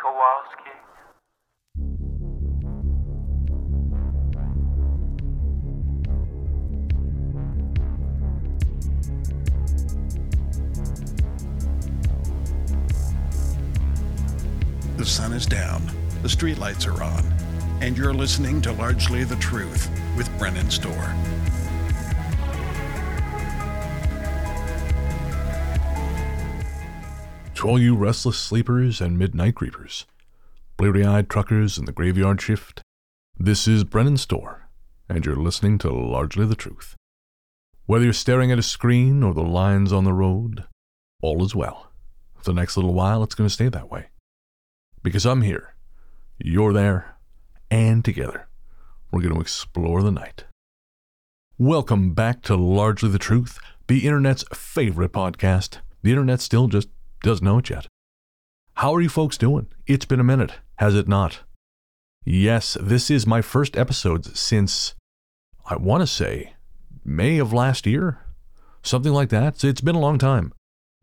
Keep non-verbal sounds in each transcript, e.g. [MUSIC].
Kowalski. The sun is down, the streetlights are on, and you're listening to Largely the Truth with Brennan Storr. To all you restless sleepers and midnight creepers, bleary eyed truckers in the graveyard shift, this is Brennan Storr, and you're listening to Largely the Truth. Whether you're staring at a screen or the lines on the road, all is well. For the next little while, it's going to stay that way. Because I'm here, you're there, and together, we're going to explore the night. Welcome back to Largely the Truth, the internet's favorite podcast. The internet still just doesn't know it yet. How are you folks doing? It's been a minute, has it not? Yes, this is my first episode since, I want to say, May of last year? Something like that. It's been a long time.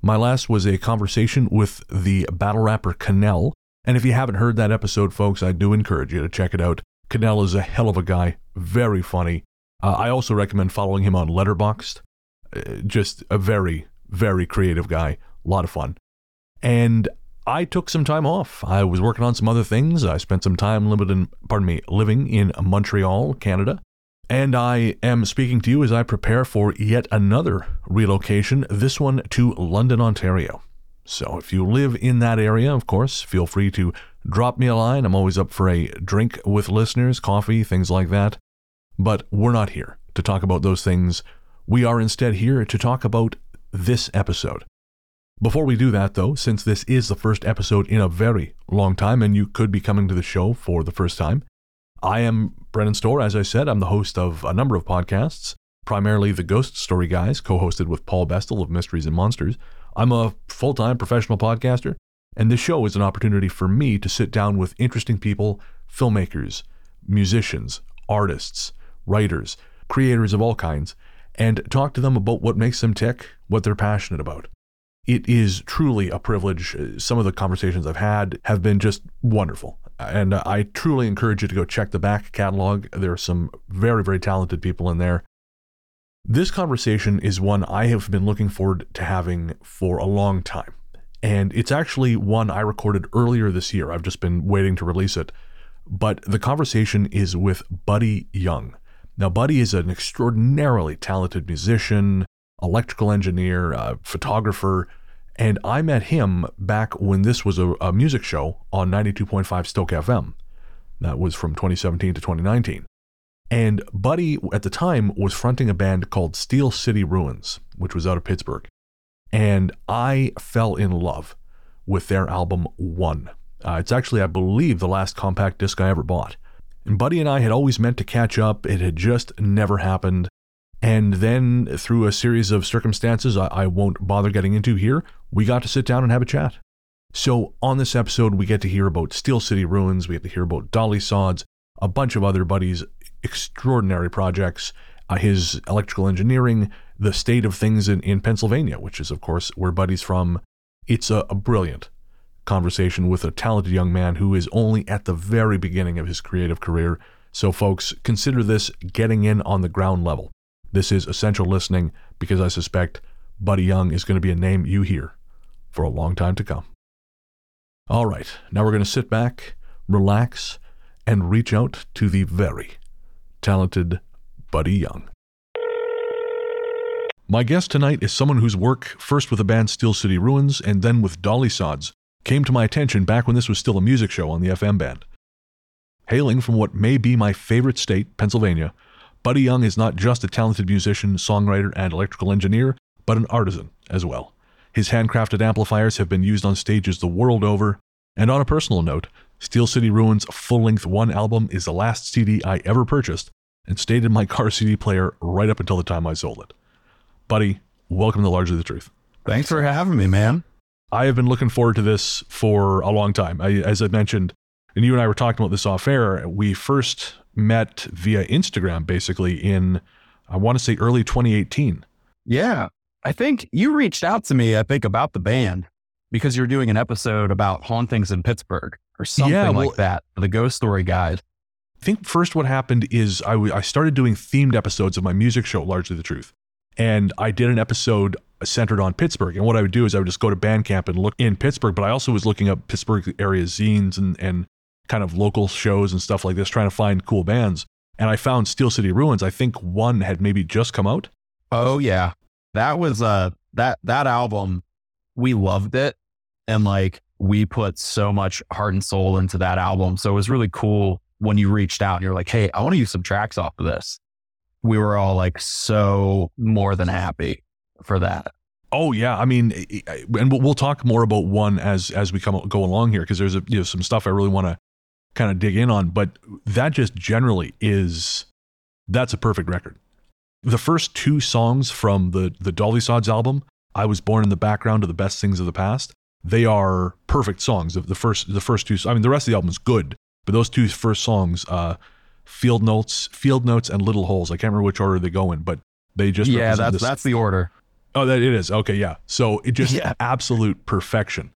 My last was a conversation with the battle rapper Kanel. And if you haven't heard that episode, folks, I do encourage you to check it out. Kanel is a hell of a guy, very funny. Uh, I also recommend following him on Letterboxd. Uh, just a very, very creative guy. A lot of fun. And I took some time off. I was working on some other things. I spent some time living, pardon me, living in Montreal, Canada. And I am speaking to you as I prepare for yet another relocation, this one to London, Ontario. So if you live in that area, of course, feel free to drop me a line. I'm always up for a drink with listeners, coffee, things like that. But we're not here to talk about those things. We are instead here to talk about this episode. Before we do that, though, since this is the first episode in a very long time and you could be coming to the show for the first time, I am Brennan Storr. As I said, I'm the host of a number of podcasts, primarily the Ghost Story Guys, co hosted with Paul Bestall of Mysteries and Monsters. I'm a full time professional podcaster, and this show is an opportunity for me to sit down with interesting people, filmmakers, musicians, artists, writers, creators of all kinds, and talk to them about what makes them tick, what they're passionate about it is truly a privilege. Uh, some of the conversations I've had have been just wonderful. And I truly encourage you to go check the back catalog. There are some very, very talented people in there. This conversation is one I have been looking forward to having for a long time. And it's actually one I recorded earlier this year. I've just been waiting to release it. But the conversation is with Buddy Young. Now, Buddy is an extraordinarily talented musician, electrical engineer, uh, photographer, and I met him back when this was a, a music show on 92.5 Stoke FM. That was from 2017 to 2019. And Buddy, at the time, was fronting a band called Steel City Ruins, which was out of Pittsburgh. And I fell in love with their album One. Uh, it's actually, I believe, the last compact disc I ever bought. And Buddy and I had always meant to catch up. It had just never happened. And then, through a series of circumstances I, I, won't bother getting into here, we got to sit down and have a chat. So, on this episode, we get to hear about Steel City Ruins, we get to hear about Dolly Sods, a bunch of other Buddy's extraordinary projects, uh, his electrical engineering, the state of things in, in Pennsylvania, which is, of course, where Buddy's from. It's a, a brilliant conversation with a talented young man who is only at the very beginning of his creative career. So, folks, consider this getting in on the ground level. This is essential listening because I suspect Buddy Young is going to be a name you hear for a long time to come. All right, now we're going to sit back, relax, and reach out to the very talented Buddy Young. My guest tonight is someone whose work, first with the band Steel City Ruins and then with Dolly Sods, came to my attention back when this was still a music show on the FM band. Hailing from what may be my favorite state, Pennsylvania, Buddy Young is not just a talented musician, songwriter, and electrical engineer, but an artisan as well. His handcrafted amplifiers have been used on stages the world over. And on a personal note, Steel City Ruins' full length One album is the last CD I ever purchased and stayed in my [LAUGHS] car CD player right up until the time I sold it. Buddy, welcome to Largely the Truth. Thanks for having me, man. I have been looking forward to this for a long time. I, as I mentioned, and you and I were talking about this off air, we first met via Instagram basically in, I want to say early 2018. Yeah. I think you reached out to me, I think, about the band. because you're doing an episode about hauntings in Pittsburgh or something Yeah, well- like that. The Ghost Story Guys. I think first what happened is I, w- I started doing themed episodes of my music show, Largely the Truth. And I did an episode centered on Pittsburgh. And what I would do is I would just go to Bandcamp and look in Pittsburgh, but I also was looking up Pittsburgh area zines and, and kind of local shows and stuff like this, trying to find cool bands. And I found Steel City Ruins. I think one had maybe just come out. Oh yeah. That was uh that that album we loved it and like we put so much heart and soul into that album. So it was really cool when you reached out and you're like, "Hey, I want to use some tracks off of this." We were all like so more than happy for that. Oh yeah, I mean, and we'll, we'll talk more about one as as we come go along here because there's a, you know some stuff I really want to kind of dig in on. But that just generally is that's a perfect record. The first two songs from the the Dolly Sods album, "I Was Born in the Background of the Best Things of the Past," they are perfect songs. The, the first the first two, I mean, the rest of the album is good, but those two first songs, uh, "Field Notes," "Field Notes," and "Little Holes," I can't remember which order they go in, but they just yeah, that's this that's the order. Oh, that it is. Okay, yeah. So it just [LAUGHS] Yeah. absolute perfection.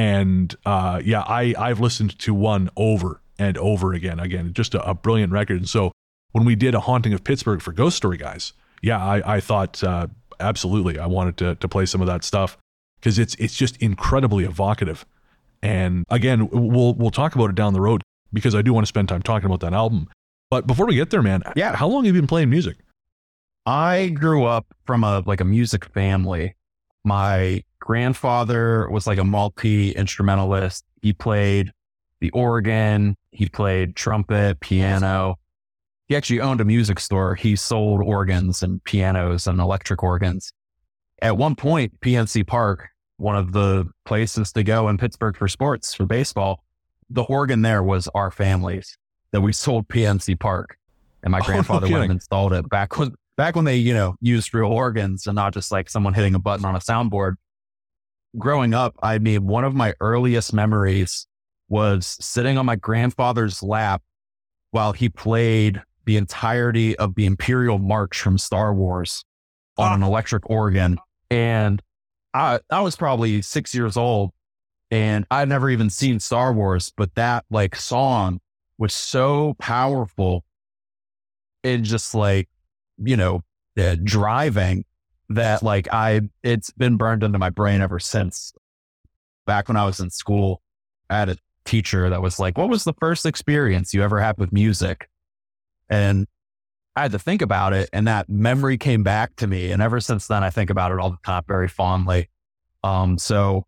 And uh, yeah, I I've listened to one over and over again. Again, just a, a brilliant record. And so when we did a haunting of Pittsburgh for Ghost Story guys, yeah, I I thought uh, absolutely I wanted to to play some of that stuff because it's it's just incredibly evocative. And again, we'll we'll talk about it down the road because I do want to spend time talking about that album. But before we get there, man, Yeah. how long have you been playing music? I grew up from a like a music family. My grandfather was like a multi instrumentalist. He played the organ, he played trumpet, piano. He actually owned a music store. He sold organs and pianos and electric organs. At one point, PNC Park, one of the places to go in Pittsburgh for sports for baseball, the organ there was our family's that we sold PNC Park. And my Oh, no grandfather went kidding. and installed it back when back when they, you know, used real organs and not just like someone hitting a button on a soundboard. Growing up, I mean, one of my earliest memories was sitting on my grandfather's lap while he played the entirety of the Imperial March from Star Wars on an ah. electric organ. And I, I was probably six years old and I'd never even seen Star Wars, but that like song was so powerful and just like, you know, uh, driving that like I, it's been burned into my brain ever since. Back when I was in school, I had a teacher that was like, what was the first experience you ever had with music? And I had to think about it and that memory came back to me. And ever since then, I think about it all the time very fondly. Um, so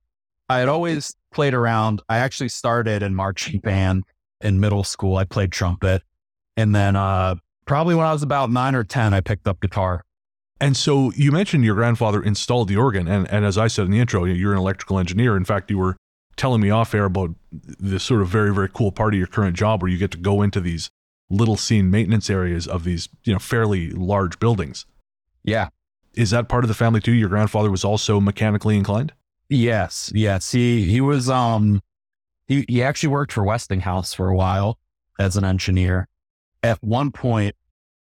I had always played around. I actually started in marching band in middle school. I played trumpet. And then, uh, probably when I was about nine or 10, I picked up guitar. And so you mentioned your grandfather installed the organ, and, and as I said in the intro, you're an electrical engineer. In fact, you were telling me off air about this sort of very, very cool part of your current job where you get to go into these little scene maintenance areas of these, you know, fairly large buildings. Yeah. Is that part of the family too? Your grandfather was also mechanically inclined? Yes. Yes. He, he was, um, he, he actually worked for Westinghouse for a while as an engineer. At one point,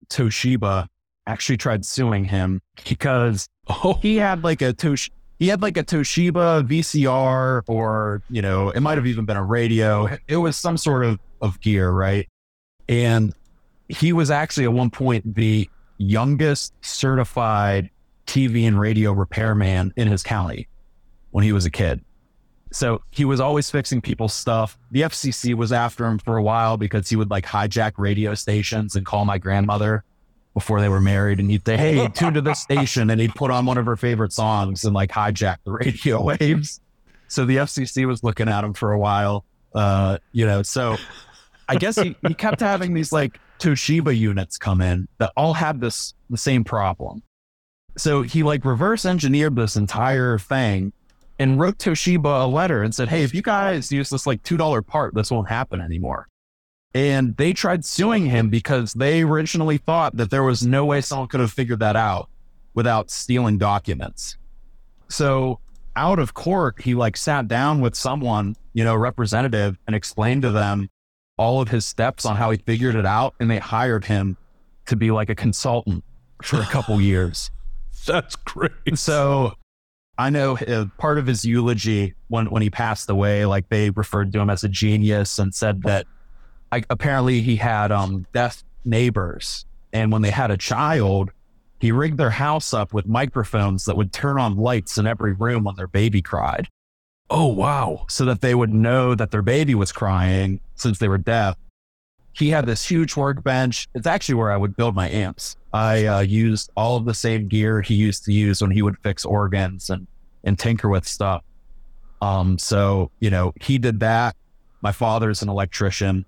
Toshiba actually tried suing him because Oh, he had like a Tosh- he had like a Toshiba VCR or you know it might have even been a radio. It was some sort of of gear, right? And he was actually at one point the youngest certified TV and radio repairman in his county when he was a kid. So he was always fixing people's stuff. The FCC was after him for a while because he would like hijack radio stations and call my grandmother before they were married. And he'd say, Hey, tune to this station. And he'd put on one of her favorite songs and like hijack the radio [LAUGHS] waves. So the FCC was looking at him for a while. Uh, you know, so I guess he, he kept having these like Toshiba units come in that all had this the same problem. So he like reverse engineered this entire thing and wrote Toshiba a letter and said, Hey, if you guys use this like $2 part, this won't happen anymore. And they tried suing him because they originally thought that there was no way someone could have figured that out without stealing documents. So out of court, he like sat down with someone, you know, representative and explained to them all of his steps on how he figured it out. And they hired him to be like a consultant for a couple [SIGHS] years. that's great. So I know uh, part of his eulogy when when he passed away, like they referred to him as a genius and said that like, apparently he had um deaf neighbors, and when they had a child, he rigged their house up with microphones that would turn on lights in every room when their baby cried, Oh, wow. so that they would know that their baby was crying since they were deaf. He had this huge workbench. It's actually where I would build my amps. I uh, used all of the same gear he used to use when he would fix organs and and tinker with stuff. Um, so you know he did that. My father's an electrician.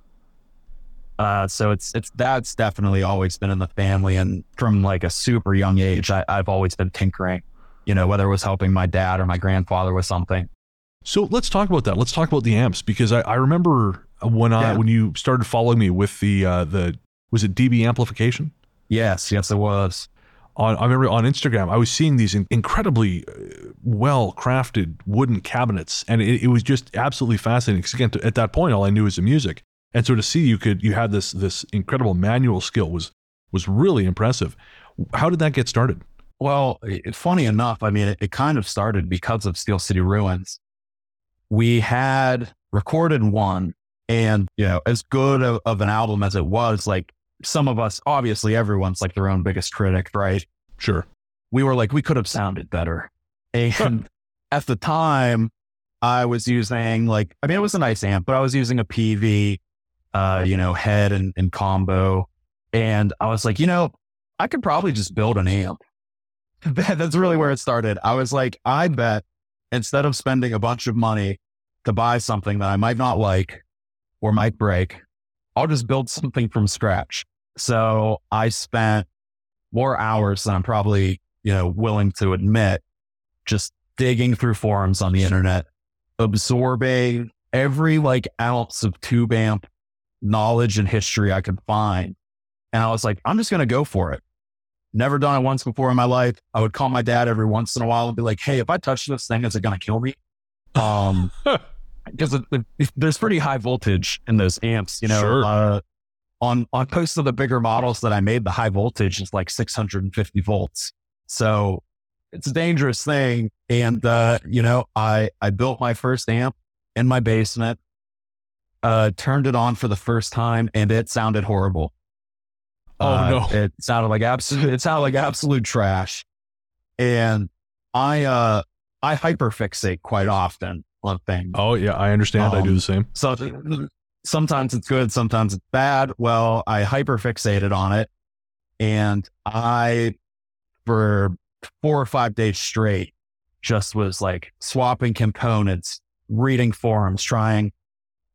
Uh, so it's it's that's definitely always been in the family, and from like a super young age, I, I've always been tinkering. You know, whether it was helping my dad or my grandfather with something. So let's talk about that. Let's talk about the amps because I, I remember when I Yeah. when you started following me with the uh, the was it DB amplification Yes, yes, it was. on I remember on Instagram I was seeing these in- incredibly well crafted wooden cabinets and it, it was just absolutely fascinating because again to, at that point all I knew was the music and so to see you could you had this this incredible manual skill was was really impressive. How did that get started? Well, it, funny enough, I mean, it, it kind of started because of Steel City Ruins. We had recorded one, and you know, as good of, of an album as it was, like some of us, obviously, everyone's like their own biggest critic, right? Sure. we were like, we could have sounded better. And at the time, I was using like, I mean, it was a nice amp, but I was using a Peavey, uh, you know, head and, and combo. And I was like, you know, I could probably just build an amp. [LAUGHS] That's really where it started. I was like, I bet instead of spending a bunch of money to buy something that I might not like or might break, I'll just build something from scratch. So I spent more hours than I'm probably, you know, willing to admit, just digging through forums on the internet, absorbing every like ounce of tube amp knowledge and history I could find. And I was like, I'm just going to go for it. Never done it once before in my life. I would call my dad every once in a while and be like, Hey, if I touch this thing, is it going to kill me? Um, [LAUGHS] because there's pretty high voltage in those amps, you know, Sure. uh, on, on most of the bigger models that I made, the high voltage is like 650 volts. So it's a dangerous thing. And, uh, you know, I, I built my first amp in my basement, uh, turned it on for the first time and it sounded horrible. Oh, Uh, no. It sounded like absolute, it sounded like absolute trash. And I, uh, I hyperfixate quite often things. Oh yeah, I understand. I do Um, the same. So sometimes it's good, sometimes it's bad. Well, I hyperfixated on it and I, for four or five days straight, just was like swapping components, reading forums, trying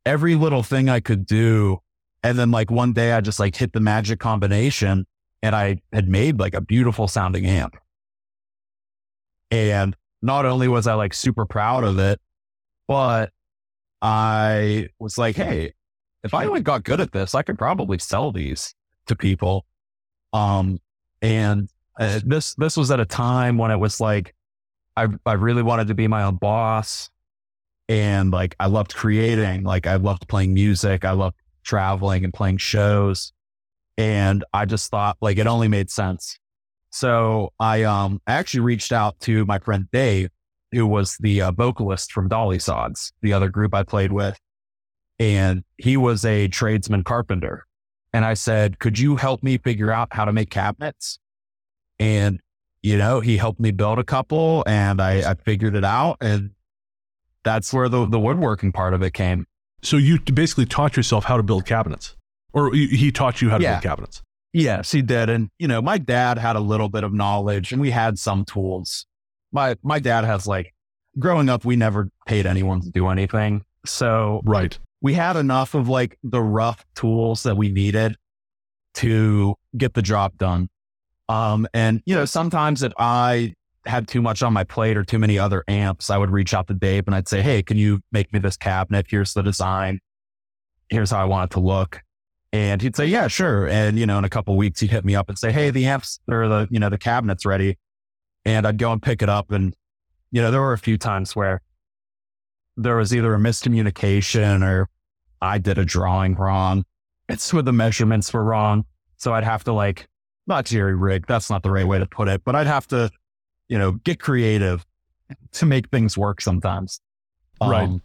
every little thing I could do. And then like one day I just like hit the magic combination and I had made like a beautiful sounding amp. And not only was I like super proud of it, but I was like, hey, if I only got good at this, I could probably sell these to people. Um, and uh, this this was at a time when it was like I I really wanted to be my own boss, and like I loved creating, like I loved playing music, I loved traveling and playing shows, and I just thought like it only made sense. So I um I actually reached out to my friend Dave, who was the uh, vocalist from Dolly Sods, the other group I played with. And he was a tradesman carpenter. And I said, Could you help me figure out how to make cabinets? And, you know, he helped me build a couple and I, I figured it out. And that's where the, the woodworking part of it came. So you basically taught yourself how to build cabinets, or he he taught you how to Yeah. build cabinets. Yes, he did. And, you know, my dad had a little bit of knowledge and we had some tools. My my dad has like growing up, we never paid anyone to do anything. So Right. we had enough of like the rough tools that we needed to get the job done. Um, and you know, sometimes if I had too much on my plate or too many other amps, I would reach out to Dave and I'd say, Hey, can you make me this cabinet? Here's the design. Here's how I want it to look. And he'd say, yeah, sure. And, you know, in a couple weeks, he'd hit me up and say, Hey, the amps or the, you know, the cabinet's ready. And I'd go and pick it up. And, you know, there were a few times where there was either a miscommunication or I did a drawing wrong. It's where the measurements were wrong. So I'd have to like, not jerry rig. That's not the right way to put it, but I'd have to, you know, get creative to make things work sometimes. Right. Um,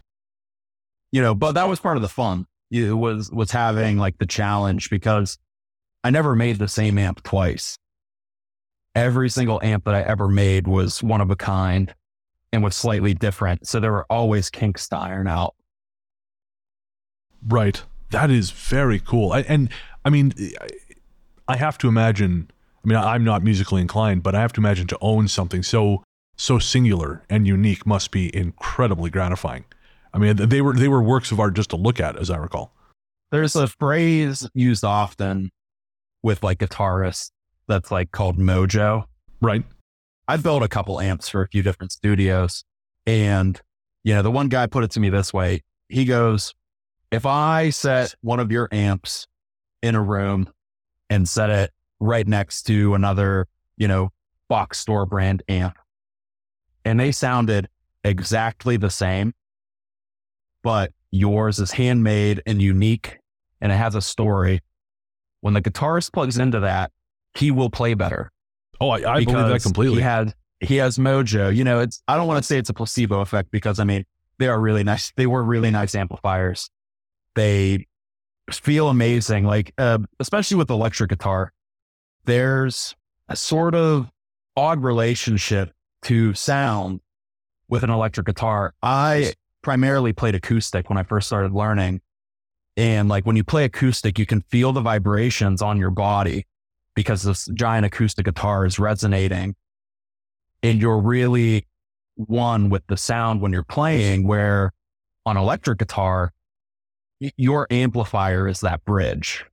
you know, but that was part of the fun. It was was having like the challenge because I never made the same amp twice. Every single amp that I ever made was one of a kind and was slightly different. So there were always kinks to iron out. Right. That is very cool. I, and I mean, I- I have to imagine. I mean, I'm not musically inclined, but I have to imagine to own something so so singular and unique must be incredibly gratifying. I mean, they were they were works of art just to look at, as I recall. There's a phrase used often with like guitarists that's like called mojo. Right. I built a couple amps for a few different studios. And, you know, the one guy put it to me this way. He goes, if I set one of your amps in a room and set it right next to another, you know, box store brand amp, and they sounded exactly the same, but yours is handmade and unique and it has a story. When the guitarist plugs into that, he will play better Oh, I, I believe that completely. He had he has mojo. You know, it's I don't want to say it's a placebo effect because I mean they are really nice. They were really nice amplifiers. They feel amazing. Like uh, especially with electric guitar, there's a sort of odd relationship to sound with an electric guitar. I primarily played acoustic when I first started learning. And like when you play acoustic, you can feel the vibrations on your body because this giant acoustic guitar is resonating. And you're really one with the sound when you're playing where on electric guitar your amplifier is that bridge.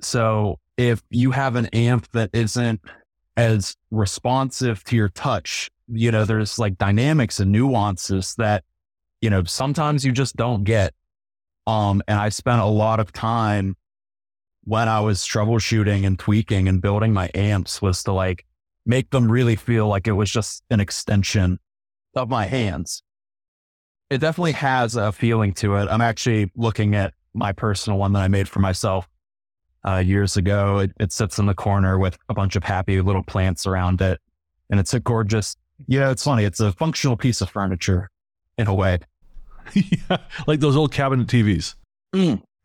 So if you have an amp that isn't as responsive to your touch you know there's like dynamics and nuances that you know sometimes you just don't get. Um and i spent a lot of time when I was troubleshooting and tweaking and building my amps was to like make them really feel like it was just an extension of my hands. It definitely has a feeling to it. I'm actually looking at my personal one that I made for myself uh, years ago. It, it sits in the corner with a bunch of happy little plants around it. And it's a gorgeous, yeah, it's funny. It's a functional piece of furniture in a way. [LAUGHS] yeah, like those old cabinet TVs.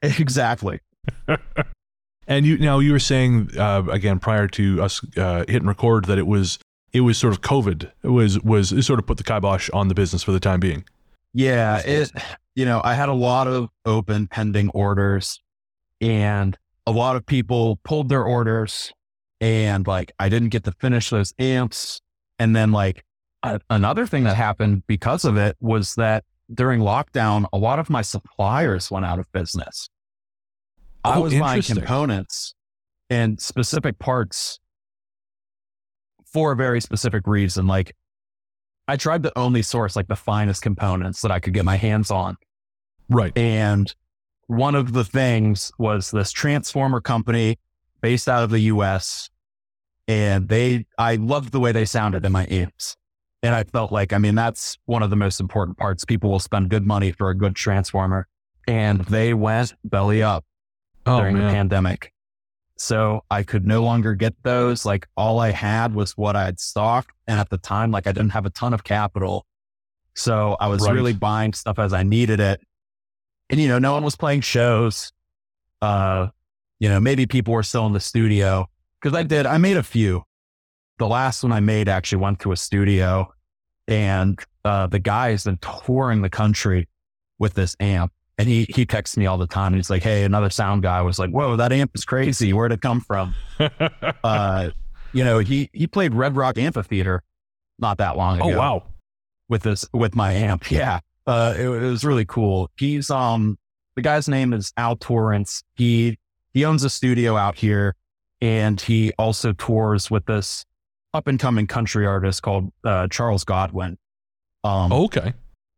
Exactly. [LAUGHS] And you now you were saying uh, again prior to us uh, hitting record that it was it was sort of COVID. It was was it sort of put the kibosh on the business for the time being. Yeah, it you know, I had a lot of open pending orders and a lot of people pulled their orders and like I didn't get to finish those amps and then like a- another thing that happened because of it was that during lockdown a lot of my suppliers went out of business. I Oh, was buying components and specific parts for a very specific reason like I tried to only source like the finest components that I could get my hands on. Right. And one of the things was this transformer company based out of the US. And they, I loved the way they sounded in my amps. And I felt like, I mean, that's one of the most important parts. People will spend good money for a good transformer. And they went belly up Oh during the pandemic. So I could no longer get those. Like all I had was what I had stocked. And at the time, like I didn't have a ton of capital. So I was Right. really buying stuff as I needed it. And, you know, no one was playing shows. Uh, you know, maybe people were still in the studio because I did, I made a few. The last one I made actually went to a studio and uh, the guy has been touring the country with this amp. And he he texts me all the time. And he's like, "Hey, another sound guy was like, whoa, that amp is crazy. Where'd it come from?" [LAUGHS] Uh, you know, he he played Red Rock Amphitheater not that long ago oh wow. with this with my amp. [LAUGHS] Yeah, uh, it, it was really cool. He's um the guy's name is Al Torrance. He he owns a studio out here, and he also tours with this up and coming country artist called uh, Charles Godwin. Um, Okay.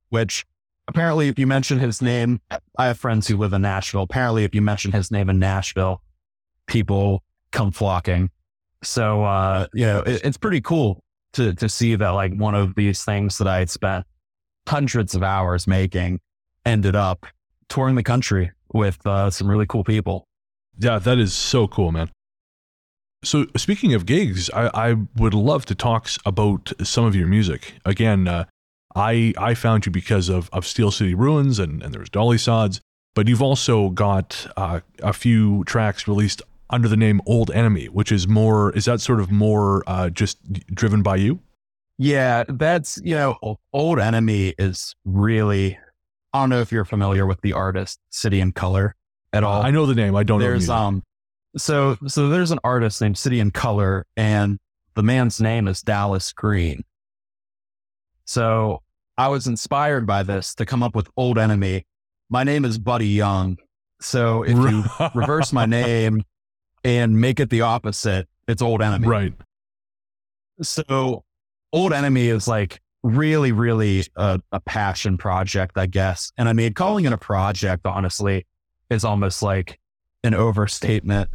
which apparently, if you mention his name, I have friends who live in Nashville. Apparently, if you mention his name in Nashville, people come flocking. So, uh, you know, it, it's pretty cool to to see that like one of these things that I had spent hundreds of hours making ended up touring the country with uh, some really cool people. Yeah, that is so cool, man. So speaking of gigs, I, I would love to talk about some of your music. Again, uh, I I found you because of of Steel City Ruins and and there's Dolly Sods, but you've also got uh, a few tracks released under the name Old Enemy, which is more is that sort of more uh, just driven by you? Yeah, that's you know, Old Enemy is really. I don't know if you're familiar with the artist City and Colour at all. I know the name. I don't there's, know. There's um, so so there's an artist named City and Colour, and the man's name is Dallas Green. So I was inspired by this to come up with Old Enemy. My name is Buddy Young. So if you [LAUGHS] reverse my name and make it the opposite, it's Old Enemy. Right. So Old Enemy is like really, really a, a passion project, I guess. And I mean, calling it a project, honestly, is almost like an overstatement.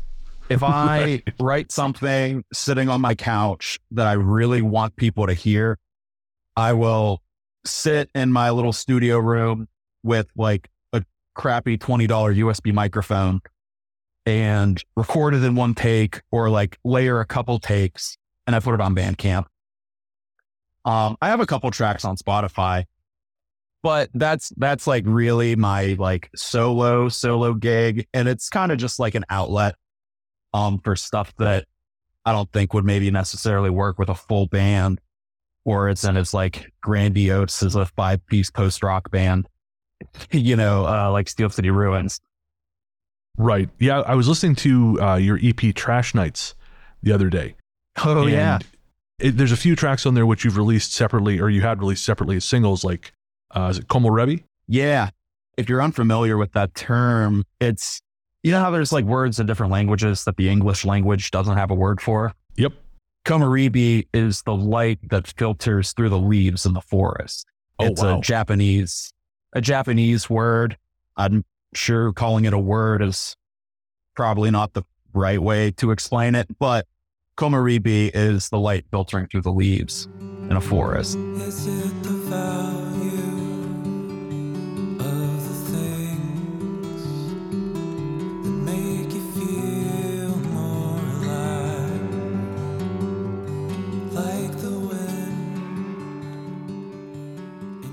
If [LAUGHS] I right. write something sitting on my couch that I really want people to hear, I will sit in my little studio room with like a crappy $20 USB microphone and record it in one take or like layer a couple takes and I put it on Bandcamp. Um, I have a couple tracks on Spotify, but that's that's like really my like solo solo gig, and it's kind of just like an outlet um for stuff that I don't think would maybe necessarily work with a full band or it's in as like grandiose as a five piece post rock band, [LAUGHS] you know, uh, like Steel City Ruins. Right. Yeah. I was listening to uh, your EP Trash Nights the other day. Oh, yeah. It, there's a few tracks on there which you've released separately or you had released separately as singles, like, uh, is it Como Komorebi? Yeah. If you're unfamiliar with that term, it's, you know how there's like words in different languages that the English language doesn't have a word for? Yep. Komorebi is the light that filters through the leaves in the forest. Oh, it's wow. a Japanese, a Japanese word. I'm sure calling it a word is probably not the right way to explain it, but Komorebi is the light filtering through the leaves in a forest.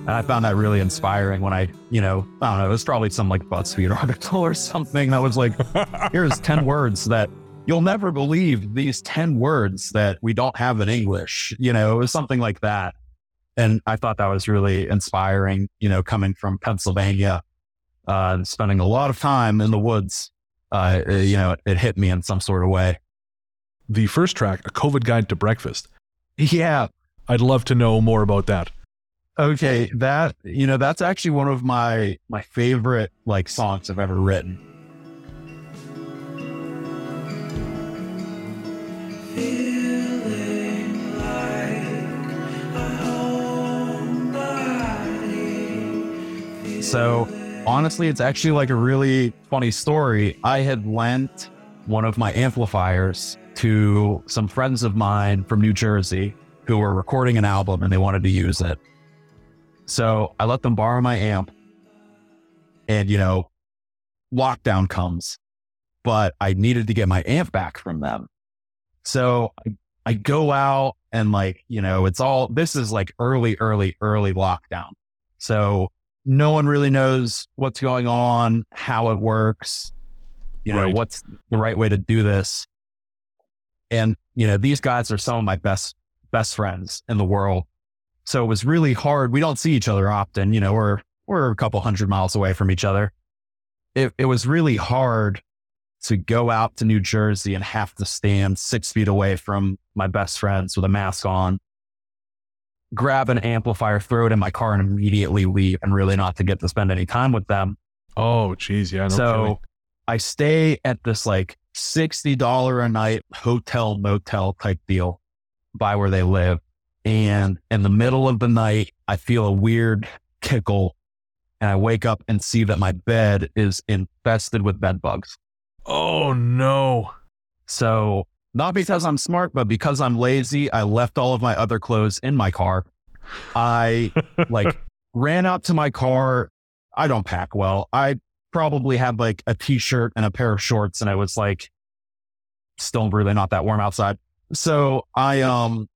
And I found that really inspiring when I, you know, I don't know, it was probably some like BuzzFeed [LAUGHS] article or something that was like, [LAUGHS] here's 10 words that you'll never believe these 10 words that we don't have in English. You know, it was something like that. And I thought that was really inspiring, you know, coming from Pennsylvania, uh, and spending a lot of time in the woods. Uh, you know, it, it hit me in some sort of way. The first track, A COVID Guide to Breakfast. Yeah. I'd love to know more about that. Okay, that you know that's actually one of my my favorite like songs I've ever written. So honestly, it's actually like a really funny story. I had lent one of my amplifiers to some friends of mine from New Jersey who were recording an album and they wanted to use it. So I let them borrow my amp. And, you know, lockdown comes, but I needed to get my amp back from them. So I, I go out and, like, you know, it's all this is like early, early, early lockdown. So no one really knows what's going on, how it works, you know, Right. what's the right way to do this. And, you know, these guys are some of my best, best friends in the world. So it was really hard. We don't see each other often. You know, we're we're a couple hundred miles away from each other. It it was really hard to go out to New Jersey and have to stand six feet away from my best friends with a mask on, grab an amplifier, throw it in my car, and immediately leave, and really not to get to spend any time with them. Oh, geez. Yeah. No so kidding. I stay at this like sixty dollar a night hotel motel type deal by where they live. And in the middle of the night, I feel a weird tickle and I wake up and see that my bed is infested with bed bugs. Oh, no. So not because I'm smart, but because I'm lazy, I left all of my other clothes in my car. I [LAUGHS] like ran out to my car. I don't pack well. I probably had like a t-shirt and a pair of shorts and I was like still really not that warm outside. So I um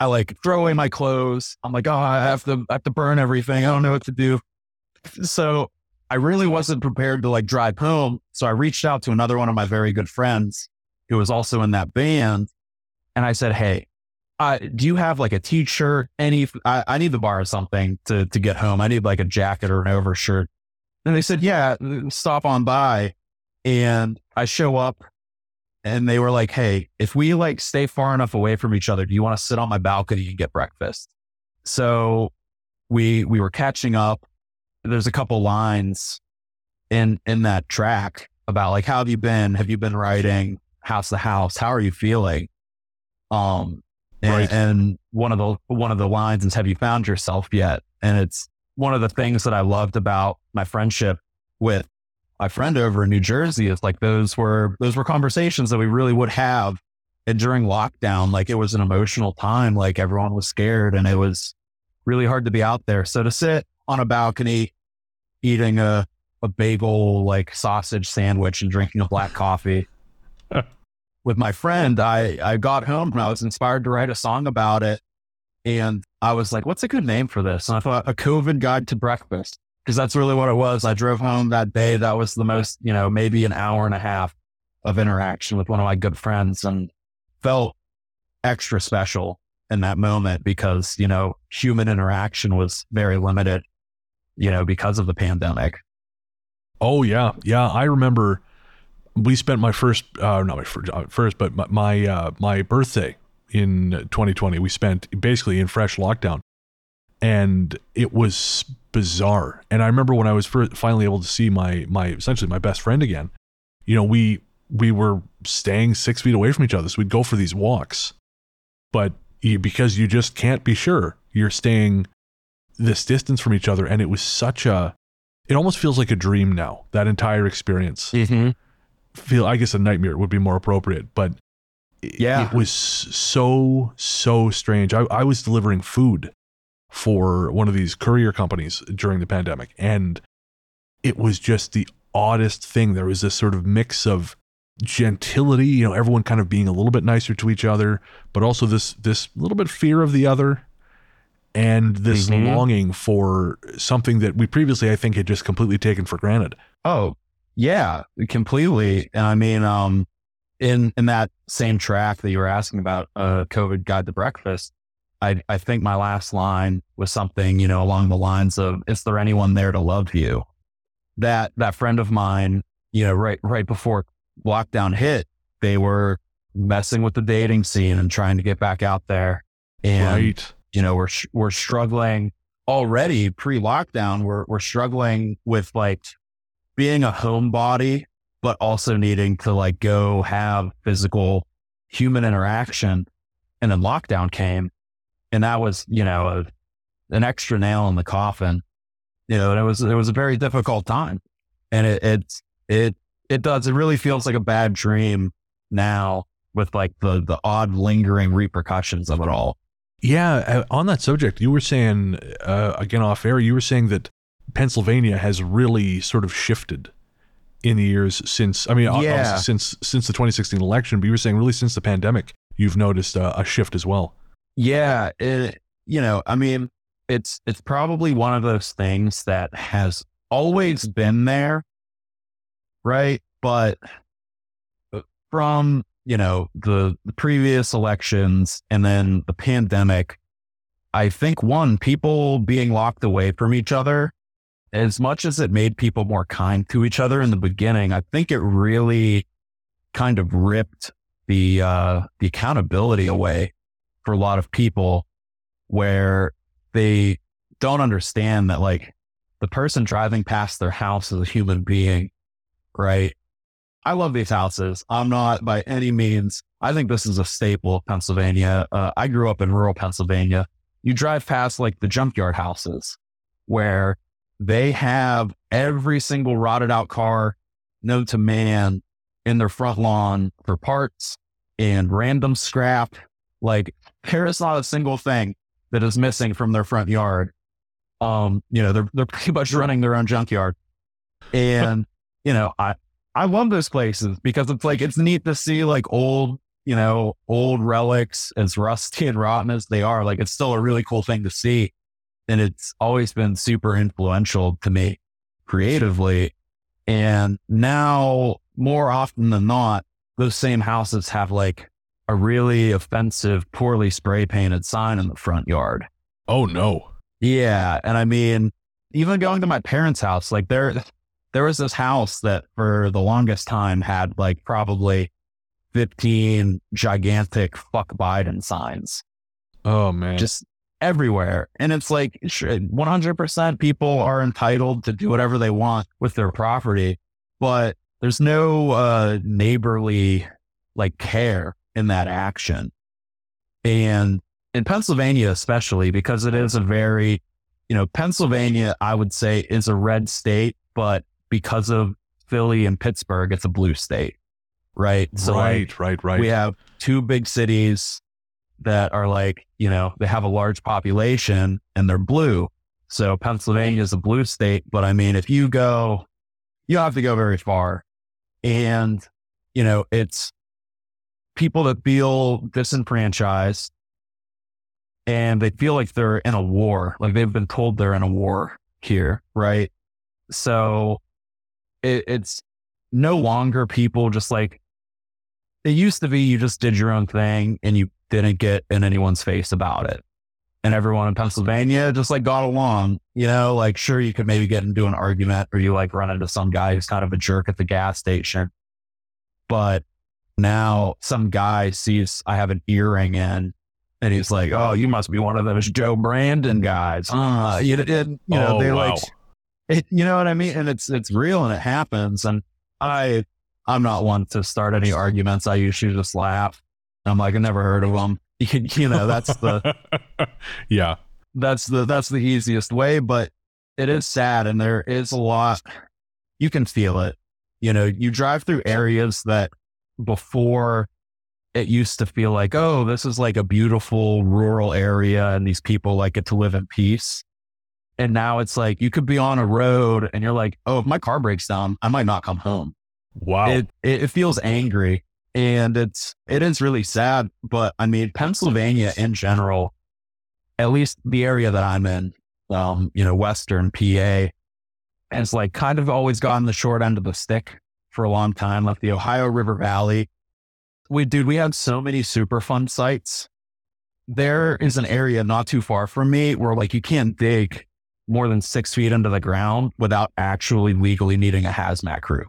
I like throw away my clothes. I'm like, oh, I have to, I have to burn everything. I don't know what to do. So I really wasn't prepared to like drive home. So I reached out to another one of my very good friends who was also in that band. And I said, Hey, uh, do you have like a t-shirt? Any, I, I need to borrow something to, to get home. I need like a jacket or an overshirt. And they said, yeah, stop on by. And I show up and they were like, Hey, if we like stay far enough away from each other, do you want to sit on my balcony and get breakfast? So we, we were catching up. There's a couple lines in, in that track about like, how have you been? Have you been writing? How's the house? How are you feeling? Um, and, right. and one of the, one of the lines is, have you found yourself yet? And it's one of the things that I loved about my friendship with my friend over in New Jersey is like those were those were conversations that we really would have. And during lockdown, like it was an emotional time. Like everyone was scared and it was really hard to be out there. So to sit on a balcony eating a, a bagel like sausage sandwich and drinking a black coffee [LAUGHS] with my friend, I, I got home and I was inspired to write a song about it. And I was like, what's a good name for this? And I thought a COVID guide to breakfast because that's really what it was. I drove home that day. That was the most, you know, maybe an hour and a half of interaction with one of my good friends and felt extra special in that moment because, you know, human interaction was very limited, you know, because of the pandemic. Oh, yeah. Yeah. I remember we spent my first, uh, not my first, uh, first but my, my, uh, my birthday in 2020, we spent basically in fresh lockdown and it was bizarre. And I remember when I was finally able to see my my essentially my best friend again. You know, we we were staying six feet away from each other, so we'd go for these walks. But you, because you just can't be sure, you're staying this distance from each other, and it was such a. It almost feels like a dream now. That entire experience. Mm-hmm. Feel I guess a nightmare would be more appropriate, but yeah, it was so so strange. I, I was delivering food for one of these courier companies during the pandemic. And it was just the oddest thing. There was this sort of mix of gentility, you know, everyone kind of being a little bit nicer to each other, but also this this little bit fear of the other and this mm-hmm. longing for something that we previously I think had just completely taken for granted. Oh, yeah, completely. And I mean, um in in that same track that you were asking about, uh COVID Guide to Breakfast, I, I think my last line was something, you know, along the lines of, is there anyone there to love you? That, that friend of mine, you know, right, right before lockdown hit, they were messing with the dating scene and trying to get back out there. And, right. you know, we're, we're struggling already pre lockdown. We're, we're struggling with like being a homebody, but also needing to like go have physical human interaction. And then lockdown came and that was you know a, an extra nail in the coffin you know and it was it was a very difficult time. And it it it it does it really feels like a bad dream now with like the the odd lingering repercussions of it all. Yeah uh, on that subject you were saying uh, again off air you were saying that pennsylvania has really sort of shifted in the years since i mean yeah. since since the 2016 election but you were saying really since the pandemic you've noticed a, a shift as well yeah, it, you know, I mean, it's it's probably one of those things that has always been there, right? But uh, from you know the, the previous elections and then the pandemic, I think one people being locked away from each other, as much as it made people more kind to each other in the beginning, I think it really kind of ripped the uh, the accountability away for a lot of people where they don't understand that like the person driving past their house is a human being, right? I love these houses. I'm not by any means. I think this is a staple of Pennsylvania. Uh, I grew up in rural Pennsylvania. You drive past like the junkyard houses where they have every single rotted out car known to man in their front lawn for parts and random scrap. Like there is not a single thing that is missing from their front yard. Um, you know, they're they're pretty much running their own junkyard. And, [LAUGHS] you know, I I love those places because it's like it's neat to see like old you know, old relics, as rusty and rotten as they are, like it's still a really cool thing to see. And it's always been super influential to me creatively. And now, more often than not, those same houses have like a really offensive, poorly spray painted sign in the front yard. Oh no. Yeah. And I mean, even going to my parents' house, like there, there was this house that for the longest time had like probably 15 gigantic fuck Biden signs Oh man. just everywhere. And it's like 100% people are entitled to do whatever they want with their property, but there's no uh, neighborly like care in that action. And in Pennsylvania, especially because it is a very, you know, Pennsylvania, I would say is a red state, but because of Philly and Pittsburgh, it's a blue state. Right. So like, right, right, right. we have two big cities that are like, you know, they have a large population and they're blue. So Pennsylvania is a blue state. But I mean, if you go, you don't have to go very far. And, you know, it's people that feel disenfranchised and they feel like they're in a war, like they've been told they're in a war here. Right. So it, it's no longer people just like it used to be you just did your own thing and you didn't get in anyone's face about it. And everyone in Pennsylvania just like got along, you know, like sure you could maybe get into an argument or you like run into some guy who's kind of a jerk at the gas station. But now some guy sees I have an earring in and he's like, Oh, you must be one of those Joe Brandon guys. Uh, you, you know, Oh, they wow. like it, you know what I mean? And it's it's real and it happens. And I I'm not one to start any arguments. I usually just laugh. I'm like, I never heard of them. [LAUGHS] You, you know, that's the [LAUGHS] yeah. that's the that's the easiest way. But it is sad, and there is a lot. You can feel it. You know, you drive through areas that before it used to feel like, oh, this is like a beautiful rural area, and these people like get to live in peace. And now it's like you could be on a road, and you're like, oh, if my car breaks down, I might not come home Wow. it, it it feels angry and it's it is really sad but i mean pennsylvania in general at least the area that i'm in um you know western pa has like kind of always gotten the short end of the stick for a long time like the ohio river valley we dude we had so many superfund sites there is an area not too far from me where like you can't dig more than six feet into the ground without actually legally needing a hazmat crew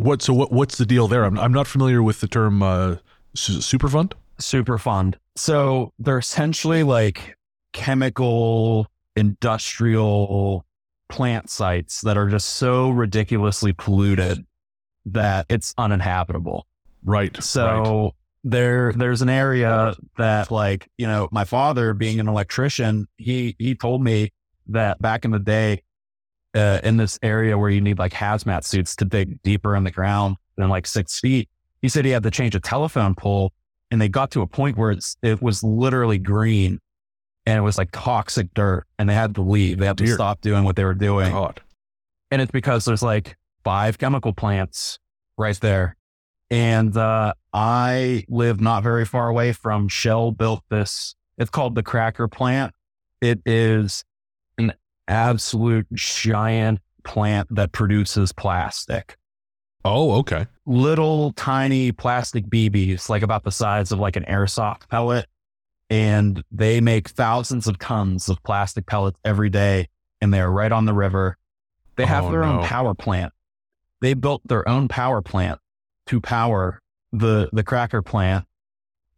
what? So what? What's the deal there? I'm I'm not familiar with the term uh, su- superfund. super fund. So they're essentially like chemical, industrial plant sites that are just so ridiculously polluted that it's uninhabitable. Right. right. So there there's an area that like, you know, my father being an electrician, he he told me that back in the day uh, in this area where you need like hazmat suits to dig deeper in the ground than like six feet, he said he had to change a telephone pole and they got to a point where it's, it was literally green and it was like toxic dirt and they had to leave. They had to Dear stop doing what they were doing. God. And it's because there's like five chemical plants right there. And uh, I live not very far away from Shell built this. It's called the Cracker Plant. It is an absolute giant plant that produces plastic. Oh, okay. Little tiny plastic BBs, like about the size of like an airsoft pellet. And they make thousands of tons of plastic pellets every day. And they're right on the river. They have Oh, their no. own power plant. They built their own power plant to power the, the cracker plant.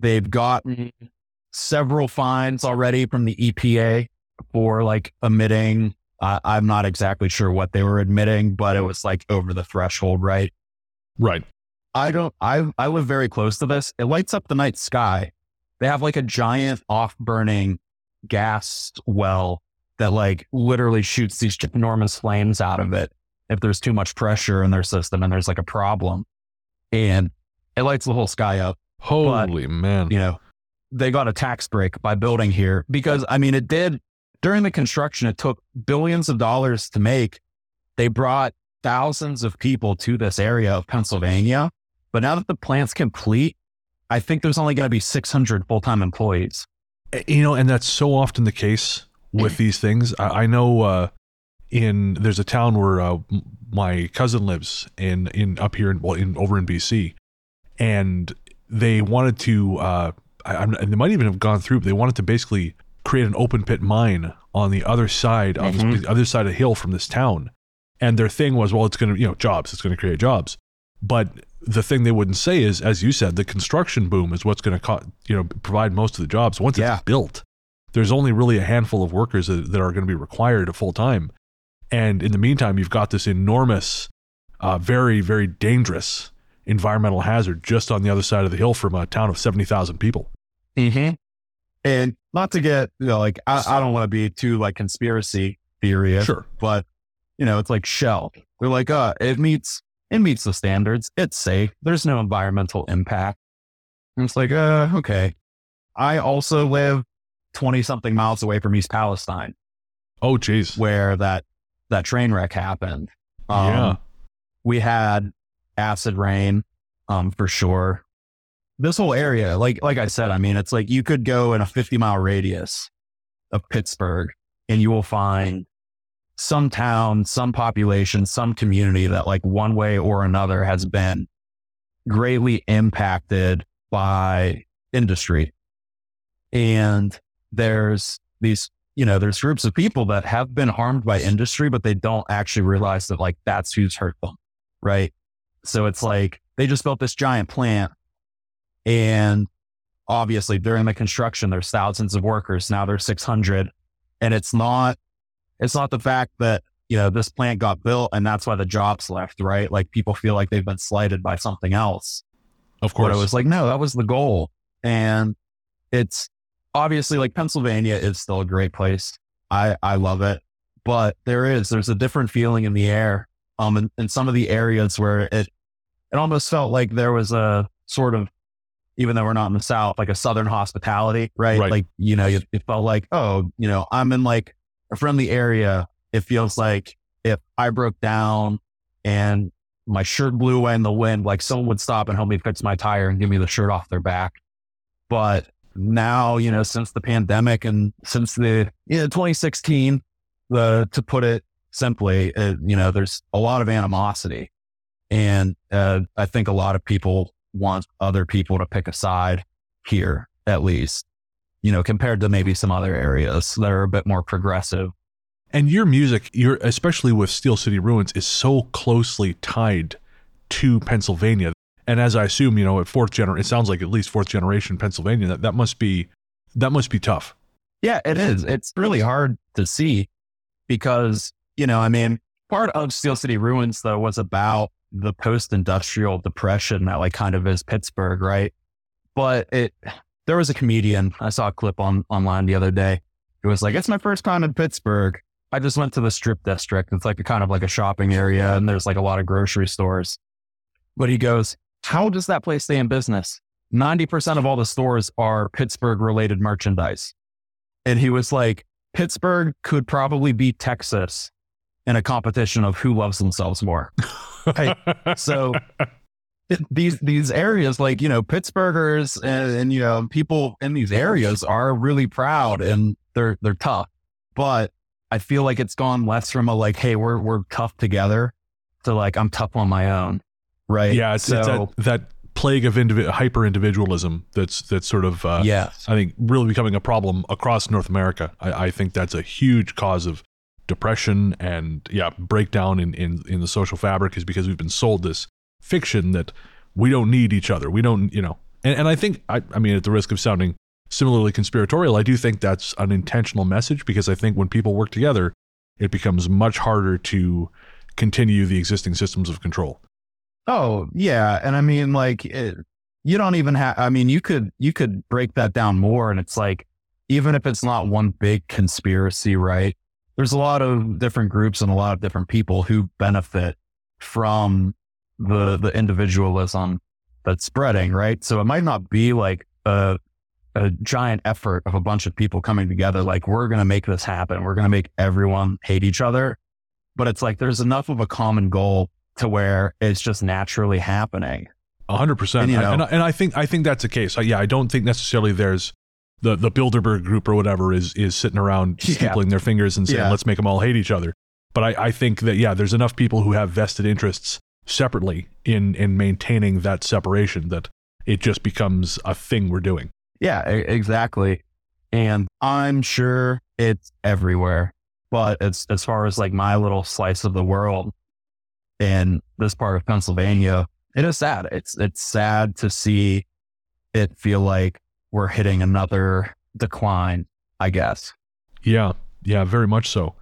They've gotten several fines already from the EPA for like emitting. Uh, I'm not exactly sure what they were admitting, but it was like over the threshold, right? Right. I don't, I, I live very close to this. It lights up the night sky. They have like a giant off burning gas well that like literally shoots these enormous flames out of it if there's too much pressure in their system and there's like a problem. And it lights the whole sky up Holy man. you know, they got a tax break by building here because I mean, it did during the construction, it took billions of dollars to make. They brought thousands of people to this area of Pennsylvania. But now that the plant's complete, I think there's only going to be 600 full time employees. Eh, you know, and that's so often the case with [LAUGHS] these things. I, I know uh, in there's a town where uh, my cousin lives in in up here in well in over in BC, and they wanted to. Uh, I, they might even have gone through. But they wanted to basically create an open pit mine on the other side mm-hmm. on the other side of the hill from this town. And their thing was, well, it's going to you know jobs. It's going to create jobs. But the thing they wouldn't say is, as you said, the construction boom is what's going to co- you know provide most of the jobs once yeah. it's built. There's only really a handful of workers that, that are going to be required full time, and in the meantime, you've got this enormous, uh, very very dangerous environmental hazard just on the other side of the hill from a town of seventy thousand people. Mm-hmm. And not to get you know like I, I don't want to be too like conspiracy theory, sure, but you know it's like Shell. They're like, uh, it meets it meets the standards. It's safe. There's no environmental impact. And it's like, uh, okay. I also live 20 something miles away from East Palestine. Oh, geez. Where that, that train wreck happened. Um, yeah. We had acid rain, um, for sure. This whole area, like, like I said, I mean, it's like you could go in a 50 mile radius of Pittsburgh and you will find some town, some population, some community that like one way or another has been greatly impacted by industry. And there's these, you know, there's groups of people that have been harmed by industry, but they don't actually realize that like that's who's hurt them. Right. So it's like they just built this giant plant and obviously during the construction, there's thousands of workers. Now there's 600 and it's not it's not the fact that, you know, this plant got built and that's why the jobs left, right? Like people feel like they've been slighted by something else. Of course. But it was like, no, that was the goal. And it's obviously like Pennsylvania is still a great place. I, I love it. But there is, there's a different feeling in the air. Um, in, in some of the areas where it, it almost felt like there was a sort of even though we're not in the South, like a Southern hospitality, right? right. Like, you know, it, it, felt like, oh, you know, I'm in like a friendly area, it feels like if I broke down and my shirt blew away in the wind, like someone would stop and help me fix my tire and give me the shirt off their back. But now, you know, since the pandemic and since the you know, 2016, the to put it simply, you know, there's a lot of animosity, and uh, I think a lot of people want other people to pick a side here, at least you know, compared to maybe some other areas that are a bit more progressive. And your music, your especially with Steel City Ruins, is so closely tied to Pennsylvania. And as I assume, you know, at fourth generation, it sounds like at least fourth generation Pennsylvania. That that must be that must be tough. Yeah, it is. It's really hard to see because you know, I mean, part of Steel City Ruins though was about the post-industrial depression that like kind of is Pittsburgh, right? But it there was a comedian I saw a clip on online the other day. It was like, it's my first time in Pittsburgh. I just went to the strip district. It's like a kind of like a shopping area and there's like a lot of grocery stores. But he goes, how does that place stay in business? 90% of all the stores are Pittsburgh related merchandise. And he was like, Pittsburgh could probably beat Texas in a competition of who loves themselves more. [LAUGHS] right? So these these areas like you know pittsburghers and, and, you know people in these areas are really proud and they're they're tough but i feel like it's gone less from a like hey we're we're tough together to like i'm tough on my own right yeah it's, so, it's that, that plague of indivi- hyper individualism that's that's sort of uh, yeah i think really becoming a problem across north america I, I think that's a huge cause of depression and yeah breakdown in, in in the social fabric is because we've been sold this fiction that we don't need each other. We don't, you know. And, and I think, I, I mean, at the risk of sounding similarly conspiratorial, I do think that's an intentional message because I think when people work together, it becomes much harder to continue the existing systems of control. Oh, yeah. And I mean, like, it, you don't even have, I mean, you could, you could break that down more. And it's like, even if it's not one big conspiracy, right? There's a lot of different groups and a lot of different people who benefit from the the individualism that's spreading, right? So it might not be like a a giant effort of a bunch of people coming together, like we're going to make this happen. We're going to make everyone hate each other. But it's like there's enough of a common goal to where it's just naturally happening. A hundred percent. And, you I- know- And, and I think I think that's the case. I- Yeah, I don't think necessarily there's the the Bilderberg group or whatever is is sitting around [LAUGHS] Yeah. stippling their fingers and saying Yeah. let's make them all hate each other. But I, I think that yeah, there's enough people who have vested interests separately in in maintaining that separation that it just becomes a thing we're doing. Yeah, exactly. And I'm sure it's everywhere. But it's as far as like my little slice of the world in this part of Pennsylvania, it is sad. It's it's sad to see it feel like we're hitting another decline, I guess. Yeah, yeah, very much so.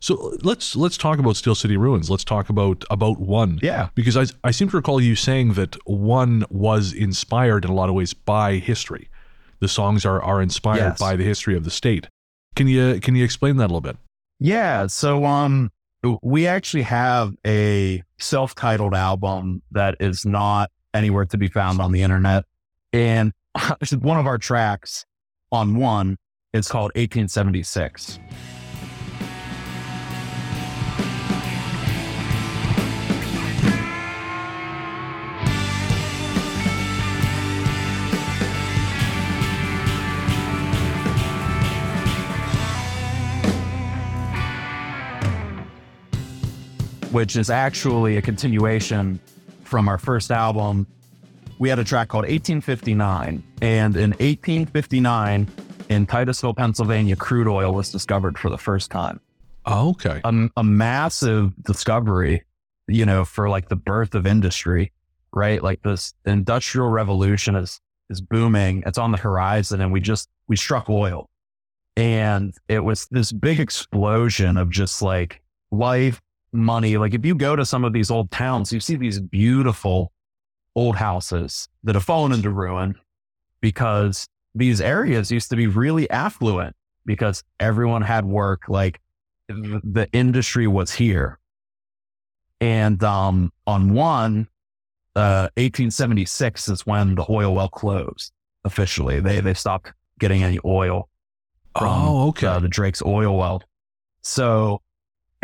So let's let's talk about Steel City Ruins. Let's talk about about one. Yeah. because I, I seem to recall you saying that one was inspired in a lot of ways by history. The songs are are inspired Yes. by the history of the state. Can you can you explain that a little bit? Yeah. So um we actually have a self-titled album that is not anywhere to be found on the internet. And [LAUGHS] one of our tracks on one is called 1876. Which is actually a continuation from our first album. We had a track called 1859. And in 1859, in Titusville, Pennsylvania, crude oil was discovered for the first time. Oh, okay. A, a massive discovery, you know, for like the birth of industry, right? Like this industrial revolution is is booming. It's on the horizon, and we just we struck oil. And it was this big explosion of just like life, money. Like if you go to some of these old towns, you see these beautiful old houses that have fallen into ruin because these areas used to be really affluent because everyone had work. Like the industry was here. And um, on one, uh, 1876 is when the oil well closed officially. They they stopped getting any oil from oh, okay. uh, the Drake's oil well. So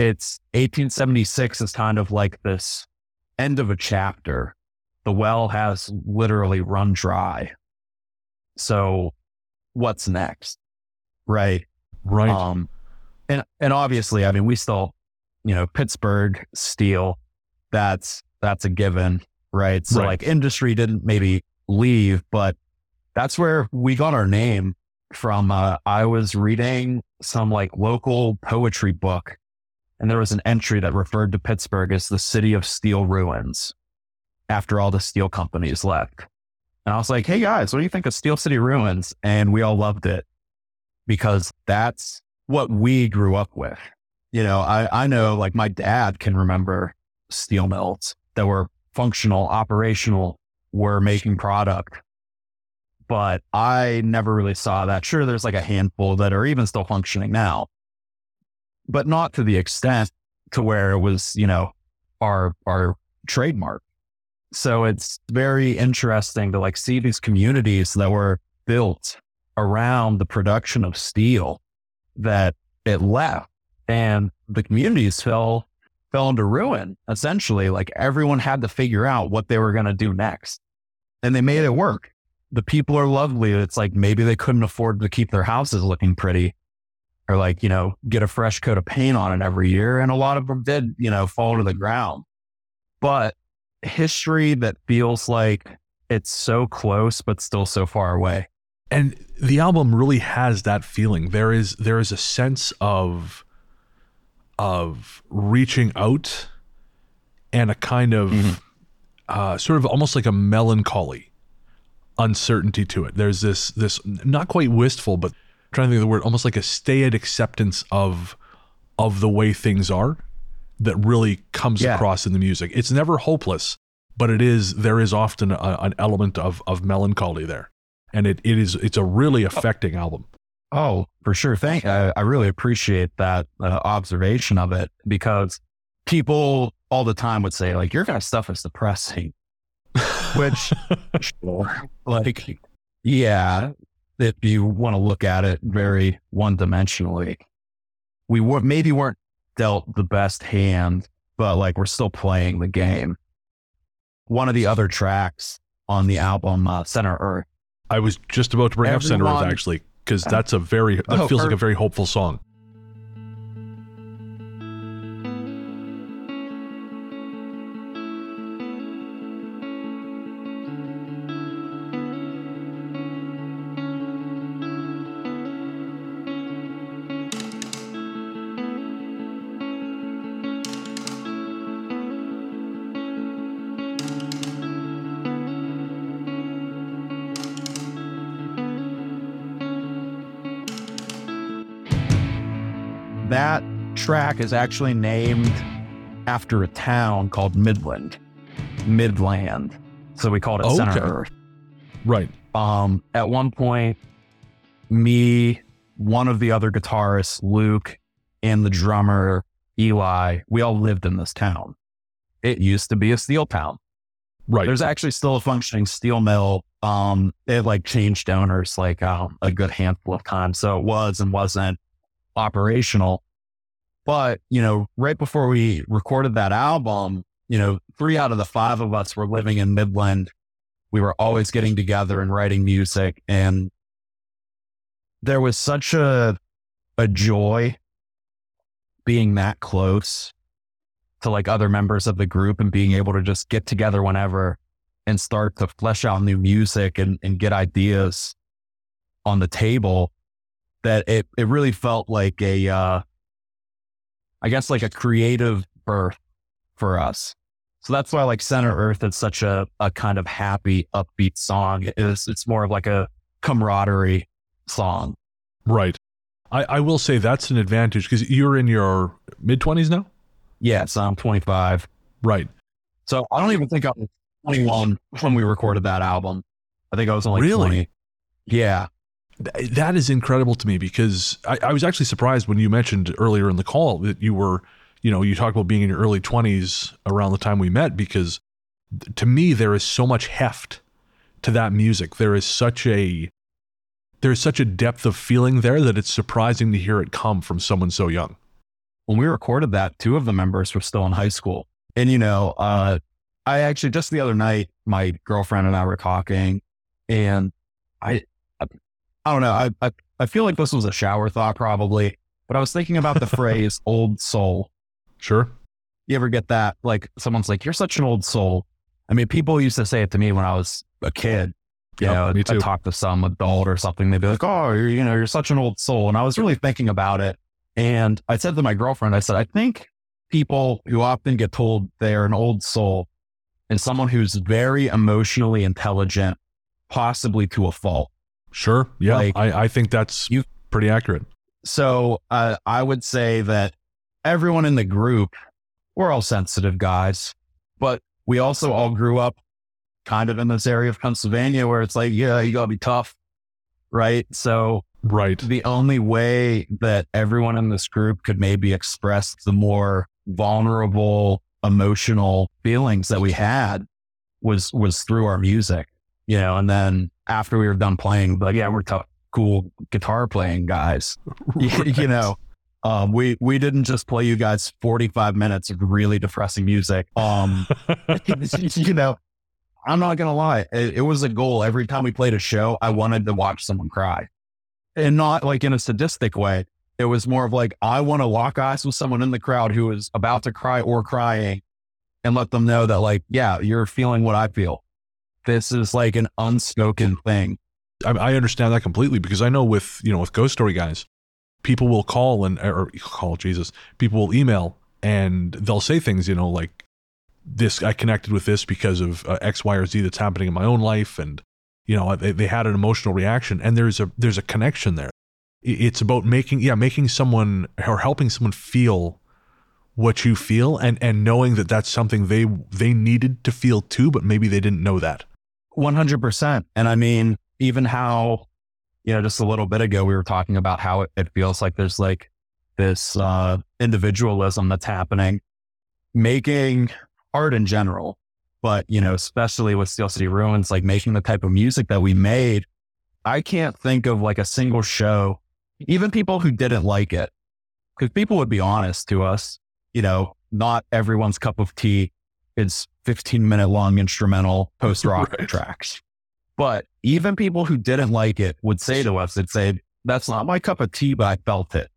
it's 1876 is kind of like this end of a chapter. The well has literally run dry. So what's next? Right. right. Um, and and obviously, I mean, we still, you know, Pittsburgh steel. That's that's a given, right? So Right. like industry didn't maybe leave, but that's where we got our name from. Uh, I was reading some like local poetry book, and there was an entry that referred to Pittsburgh as the city of steel ruins after all the steel companies left. And I was like, hey guys, what do you think of Steel City Ruins? And we all loved it because that's what we grew up with. You know, I, I know like my dad can remember steel mills that were functional, operational, were making product. But I never really saw that. Sure, there's like a handful that are even still functioning now, but not to the extent to where it was, you know, our our trademark. So it's very interesting to like see these communities that were built around the production of steel that it left and the communities fell fell into ruin essentially. Like everyone had to figure out what they were going to do next and they made it work. The people are lovely. It's like maybe they couldn't afford to keep their houses looking pretty or like you know get a fresh coat of paint on it every year and a lot of them did you know fall to the ground but history that feels like it's so close but still so far away and the album really has that feeling. There is there is a sense of of reaching out and a kind of Mhm. uh, sort of almost like a melancholy uncertainty to it. There's this this not quite wistful, but trying to think of the word, almost like a staid acceptance of of the way things are that really comes Yeah. across in the music. It's never hopeless, but it is there is often a, an element of of melancholy there, and it, it is it's a really affecting album. Oh, for sure. Thank. I, I really appreciate that uh, observation of it because people all the time would say like your kind of stuff is depressing, [LAUGHS] which [LAUGHS] like yeah, if you want to look at it very one dimensionally, we were maybe weren't dealt the best hand, but like we're still playing the game. one of the other tracks on the album, uh, Center Earth. I was just about to bring up Center Earth actually, because that's a very that Oh, feels like a very hopeful song. Track is actually named after a town called Midland, Midland. So we called it Center Earth. Right. Um, at one point, me, one of the other guitarists, Luke, and the drummer, Eli, we all lived in this town. It used to be a steel town. Right. There's actually still a functioning steel mill. Um, they like changed owners like um, a good handful of times, so it was and wasn't operational. But you know, right before we recorded that album, you know, three out of the five of us were living in Midland. We were always getting together and writing music, and there was such a a joy being that close to like other members of the group and being able to just get together whenever and start to flesh out new music and, and get ideas on the table that it, it really felt like a uh I guess like a creative birth for us. So that's why like Center Earth is such a, a kind of happy, upbeat song. It is it's more of like a camaraderie song. Right. I, I will say that's an advantage because you're in your mid 20s now? Yeah, so I'm 25. Right. So I don't even think I was 21 when we recorded that album. I think I was only Really? 20. Yeah. Th- That is incredible to me because I, I was actually surprised when you mentioned earlier in the call that you were, you know, you talked about being in your early 20s around the time we met because to me, there is so much heft to that music. There is such a. There's such a depth of feeling there that it's surprising to hear it come from someone so young. when we recorded that, two of the members were still in high school. And, you know, uh, I actually just the other night, my girlfriend and I were talking, and I, I, I don't know, I, I, I feel like this was a shower thought probably, but I was thinking about the phrase [LAUGHS] old soul. Sure. You ever get that? Like someone's like, you're such an old soul. I mean, people used to say it to me when I was a kid. You Yep, know, me I too. talk to some adult or something. They'd be like, oh, you're, you know, you're such an old soul. And I was really thinking about it. And I said to my girlfriend, I said, I think people who often get told they're an old soul and someone who's very emotionally intelligent, possibly to a fault. Sure. Yeah. Like, I, I think that's you- pretty accurate. So uh, I would say that everyone in the group, we're all sensitive guys, but we also all grew up kind of in this area of Pennsylvania where it's like, yeah, you gotta be tough. Right. So Right. the only way that everyone in this group could maybe express the more vulnerable emotional feelings that we had was was through our music you know and then after we were done playing like yeah we're tough cool guitar playing guys. [LAUGHS] You, [LAUGHS] you know um, we we didn't just play you guys 45 minutes of really depressing music. Um [LAUGHS] you know i'm not gonna lie it, it was a goal. Every time we played a show i wanted to watch someone cry. And not like in a sadistic way. It was more of like, I want to lock eyes with someone in the crowd who is about to cry or crying and let them know that, like, yeah, you're feeling what I feel. This is like an unspoken thing. I, I understand that completely because I know with you know with Ghost Story Guys, people will call and or call Jesus, people will email and they'll say things you know like this I connected with this because of uh, X, Y, or Z that's happening in my own life, and you know they, they had an emotional reaction, and there's a there's a connection there. It's about making yeah making someone or helping someone feel what you feel and and knowing that that's something they they needed to feel too, but maybe they didn't know that. 100%. And I mean, even how, you know, just a little bit ago, we were talking about how it, it feels like there's like this uh, individualism that's happening, making art in general, but, you know, especially with Steel City Ruins, like making the type of music that we made. I can't think of like a single show, even people who didn't like it, because people would be honest to us, you know, not everyone's cup of tea is 15 minute long instrumental post [LAUGHS] rock Right. tracks. But even people who didn't like it would say to us, they'd say, That's not my cup of tea, but I felt it.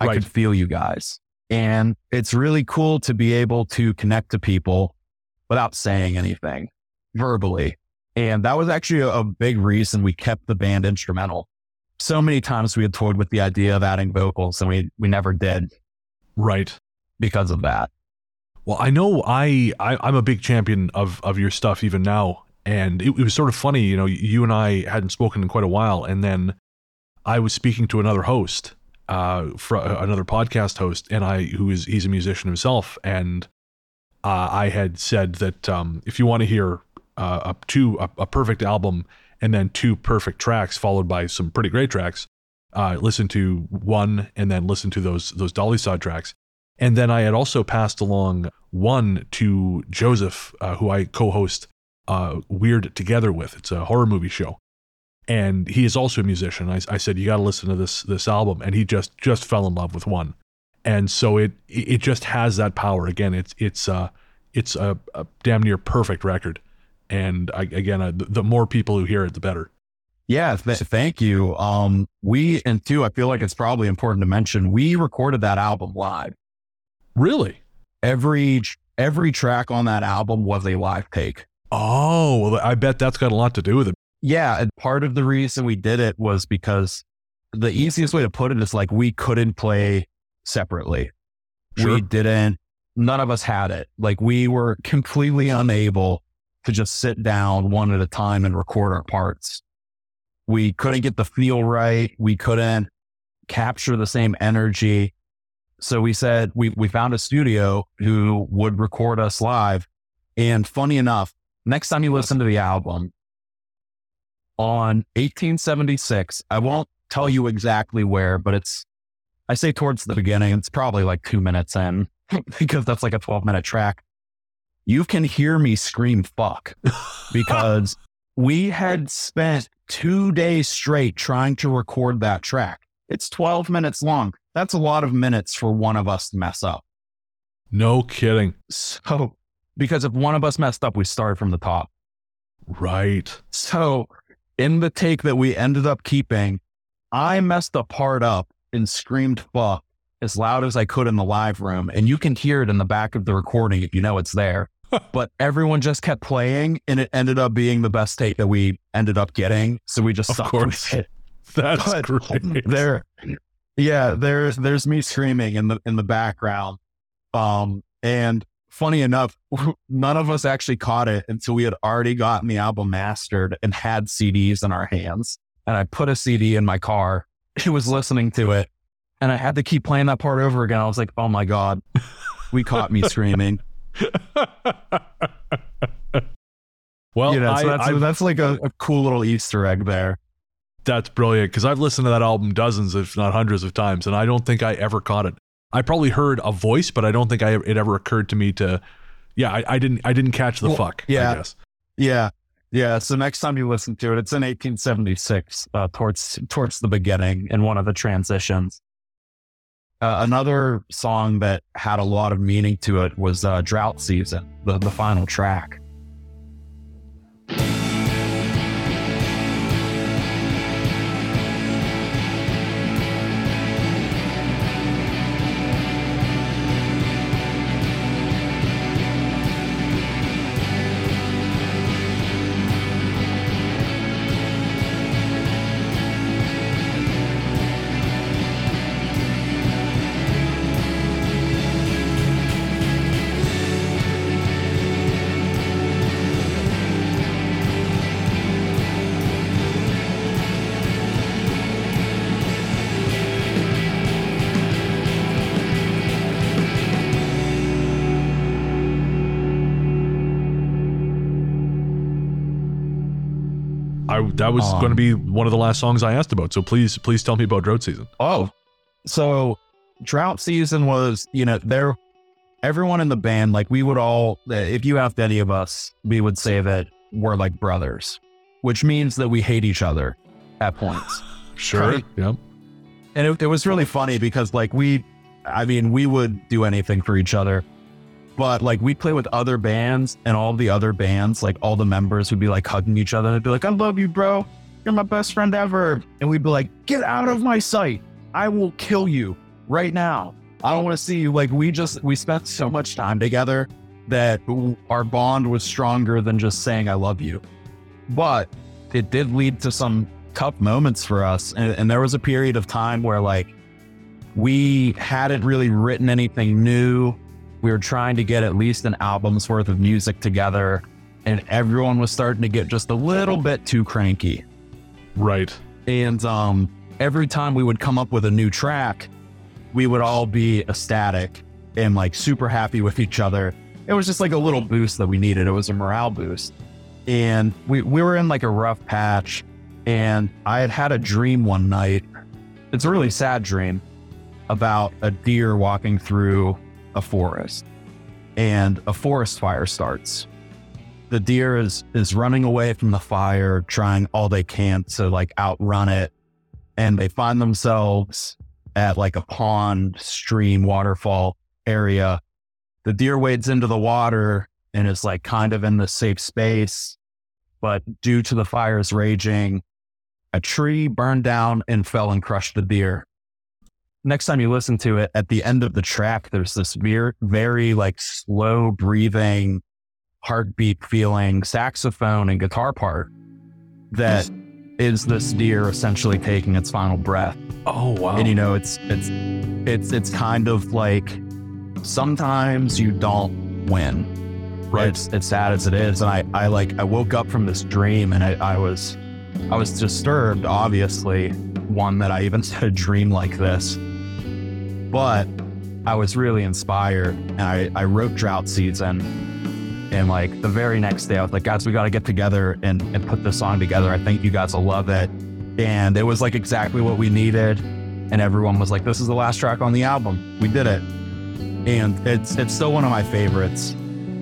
I Right. could feel you guys. And it's really cool to be able to connect to people without saying anything verbally. And that was actually a, a big reason we kept the band instrumental. So many times we had toyed with the idea of adding vocals and we, we never did Right. because of that. Well, I know I, I I'm a big champion of of your stuff even now, and it, it was sort of funny. You know, you and I hadn't spoken in quite a while, and then I was speaking to another host, uh, for another podcast host, and I who is he's a musician himself, and uh, I had said that um, if you want to hear uh, a two a, a perfect album and then two perfect tracks followed by some pretty great tracks, uh, listen to one and then listen to those those Dolysods tracks. And then I had also passed along one to Joseph, uh, who I co-host uh, Weird Together with. It's a horror movie show, and he is also a musician. I, I said you got to listen to this this album, and he just just fell in love with one, and so it it just has that power. Again, it's it's uh it's a, a damn near perfect record, and I, again, the, the more people who hear it, the better. Yeah, th- thank you. Um, we and two, I feel like it's probably important to mention we recorded that album live. Really? Every every track on that album was a live take. Oh, well, I bet that's got a lot to do with it. Yeah, and part of the reason we did it was because the easiest way to put it is like we couldn't play separately. Sure. We didn't. None of us had it. Like we were completely unable to just sit down one at a time and record our parts. We couldn't get the feel right. We couldn't capture the same energy. So we said we we found a studio who would record us live. And funny enough, next time you listen to the album on 1876, I won't tell you exactly where, but it's I say towards the beginning. It's probably like two minutes in [LAUGHS] because that's like a 12 minute track. You can hear me scream fuck [LAUGHS] because we had spent two days straight trying to record that track. It's 12 minutes long. That's a lot of minutes for one of us to mess up. No kidding. So, because if one of us messed up, we started from the top. Right. So, in the take that we ended up keeping, I messed the part up and screamed fuck as loud as I could in the live room. And you can hear it in the back of the recording if you know it's there. [LAUGHS] but everyone just kept playing and it ended up being the best take that we ended up getting. So we just Of course. with it. That's But great. There, yeah, there's there's me screaming in the in the background. Um, and funny enough, [LAUGHS] none of us actually caught it until we had already gotten the album mastered and had CDs in our hands. And I put a CD in my car. [LAUGHS] It was listening to it, and I had to keep playing that part over again. I was like, "Oh my god, [LAUGHS] we caught me screaming." well, you know, so I- that's I've- that's like a, a cool little Easter egg there. That's brilliant because I've listened to that album dozens, if not hundreds of times, and I don't think I ever caught it. I probably heard a voice, but I don't think I it ever occurred to me to. Yeah, I, I didn't. I didn't catch the Well, fuck. yeah. I guess. Yeah. Yeah. So next time you listen to it, it's in 1876, uh, towards towards the beginning in one of the transitions. Uh, another song that had a lot of meaning to it was uh, Drought Season, the, the final track. That was Um, going to be one of the last songs I asked about. So please, please tell me about Drought Season. Oh, so Drought Season was, you know, there, everyone in the band, like we would all, if you asked any of us, we would say that we're like brothers, which means that we hate each other at points. [LAUGHS] Sure. Right. Yeah. And it, it was really funny because, like, we, I mean, we would do anything for each other. But like we'd play with other bands and all the other bands, like all the members would be like hugging each other. They'd be like, I love you, bro. You're my best friend ever. And we'd be like, get out of my sight. I will kill you right now. I don't want to see you. Like we just, we spent so much time together that our bond was stronger than just saying, I love you. But it did lead to some tough moments for us. And, and there was a period of time where like we hadn't really written anything new. We were trying to get at least an album's worth of music together, and everyone was starting to get just a little bit too cranky. Right. And um, every time we would come up with a new track, we would all be ecstatic and like super happy with each other. It was just like a little boost that we needed. It was a morale boost. And we, we were in like a rough patch. And I had had a dream one night. It's a really sad dream about a deer walking through a forest and a forest fire starts. The deer is is running away from the fire, trying all they can to like outrun it. And they find themselves at like a pond, stream, waterfall area. The deer wades into the water and is like kind of in the safe space. But due to the fires raging, a tree burned down and fell and crushed the deer next time you listen to it, at the end of the track, there's this very, very like slow breathing, heartbeat feeling saxophone and guitar part that is this deer essentially taking its final breath. Oh wow! And you know, it's it's it's it's kind of like sometimes you don't win. Right. It's it's sad as it is, and I I like I woke up from this dream and I I was I was disturbed, obviously, one that I even [LAUGHS] had a dream like this. But I was really inspired and I, I wrote Drought Season. And like the very next day, I was like, guys, we got to get together and, and put this song together. I think you guys will love it. And it was like exactly what we needed. And everyone was like, this is the last track on the album. We did it. And it's it's still one of my favorites,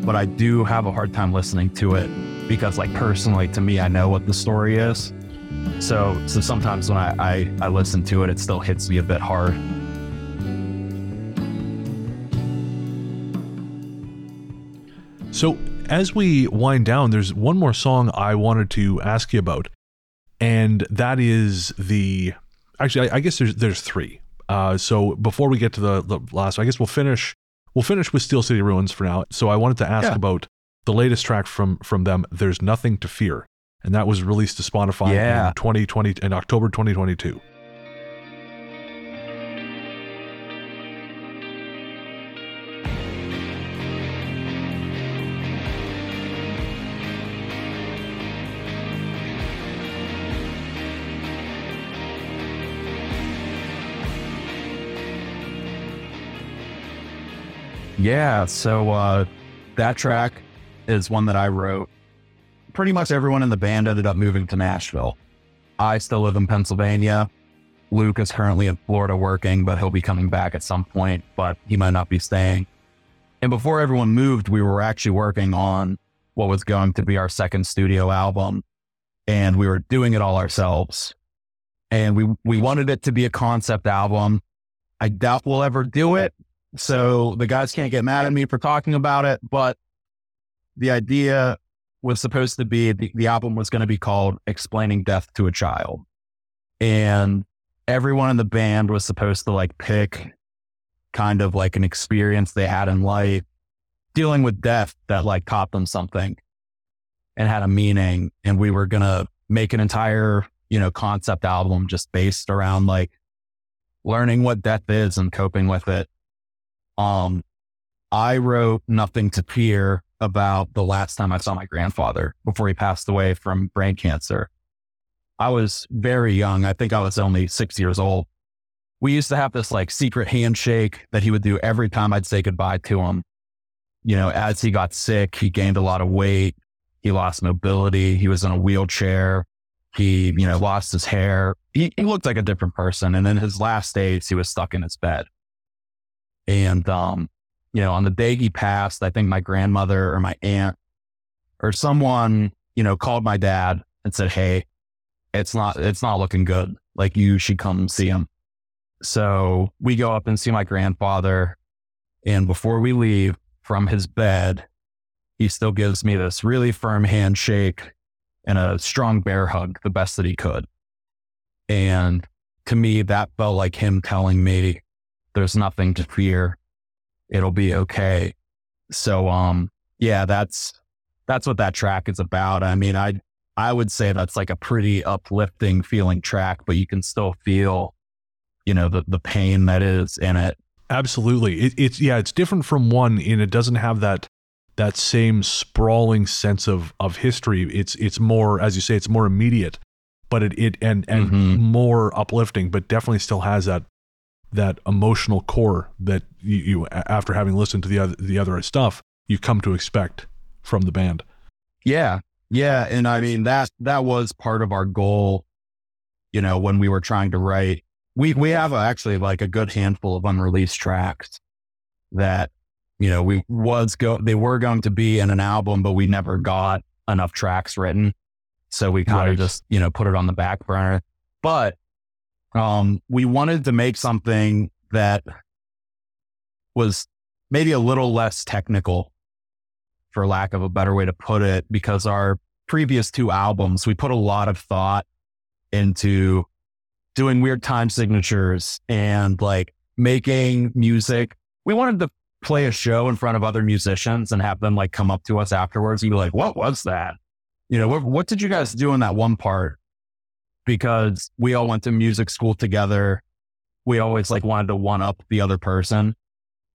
but I do have a hard time listening to it because like personally to me, I know what the story is. So so sometimes when I, I, I listen to it, it still hits me a bit hard. So, as we wind down, there's one more song I wanted to ask you about, and that is the. Actually, I, I guess there's there's three. Uh, so before we get to the, the last, I guess we'll finish. We'll finish with Steel City Ruins for now. So I wanted to ask Yeah. about the latest track from from them. There's nothing to fear, and that was released to Spotify Yeah. in 2020 in October 2022. Yeah, so uh, that track is one that I wrote. Pretty much everyone in the band ended up moving to Nashville. I still live in Pennsylvania. Luke is currently in Florida working, but he'll be coming back at some point, but he might not be staying. And before everyone moved, we were actually working on what was going to be our second studio album. And we were doing it all ourselves. And we, we wanted it to be a concept album. I doubt we'll ever do it so the guys can't get mad at me for talking about it, but the idea was supposed to be the, the album was going to be called Explaining Death to a Child. And everyone in the band was supposed to like pick kind of like an experience they had in life dealing with death that like taught them something and had a meaning. And we were going to make an entire, you know, concept album just based around like learning what death is and coping with it. Um, I wrote Nothing to Fear about the last time I saw my grandfather before he passed away from brain cancer. I was very young. I think I was only six years old. We used to have this like secret handshake that he would do every time I'd say goodbye to him. You know, as he got sick, he gained a lot of weight. He lost mobility. He was in a wheelchair. He, you know, lost his hair. He, he looked like a different person. And in his last days, he was stuck in his bed. And, um, you know, on the day he passed, I think my grandmother or my aunt or someone, you know, called my dad and said, Hey, it's not, it's not looking good. Like you should come see him. So we go up and see my grandfather. And before we leave, from his bed, he still gives me this really firm handshake and a strong bear hug, the best that he could. And to me, that felt like him telling me, there's nothing to fear. It'll be okay. So, um, yeah, that's, that's what that track is about. I mean, I, I would say that's like a pretty uplifting feeling track, but you can still feel, you know, the, the pain that is in it. Absolutely. It, it's, yeah, it's different from one and it doesn't have that, that same sprawling sense of, of history. It's, it's more, as you say, it's more immediate but it, it and and mm-hmm. more uplifting, but definitely still has that that emotional core that you, you, after having listened to the other the other stuff you come to expect from the band. Yeah, yeah, and I mean that that was part of our goal. You know, when we were trying to write, we we have actually like a good handful of unreleased tracks that you know we was go they were going to be in an album, but we never got enough tracks written. So we kind of right. just, you know, put it on the back burner. But um, we wanted to make something that was maybe a little less technical, for lack of a better way to put it, because our previous two albums, we put a lot of thought into doing weird time signatures and like making music. We wanted to play a show in front of other musicians and have them like come up to us afterwards and be like, what was that? you know, what, what did you guys do in that one part? Because we all went to music school together. We always like wanted to one up the other person.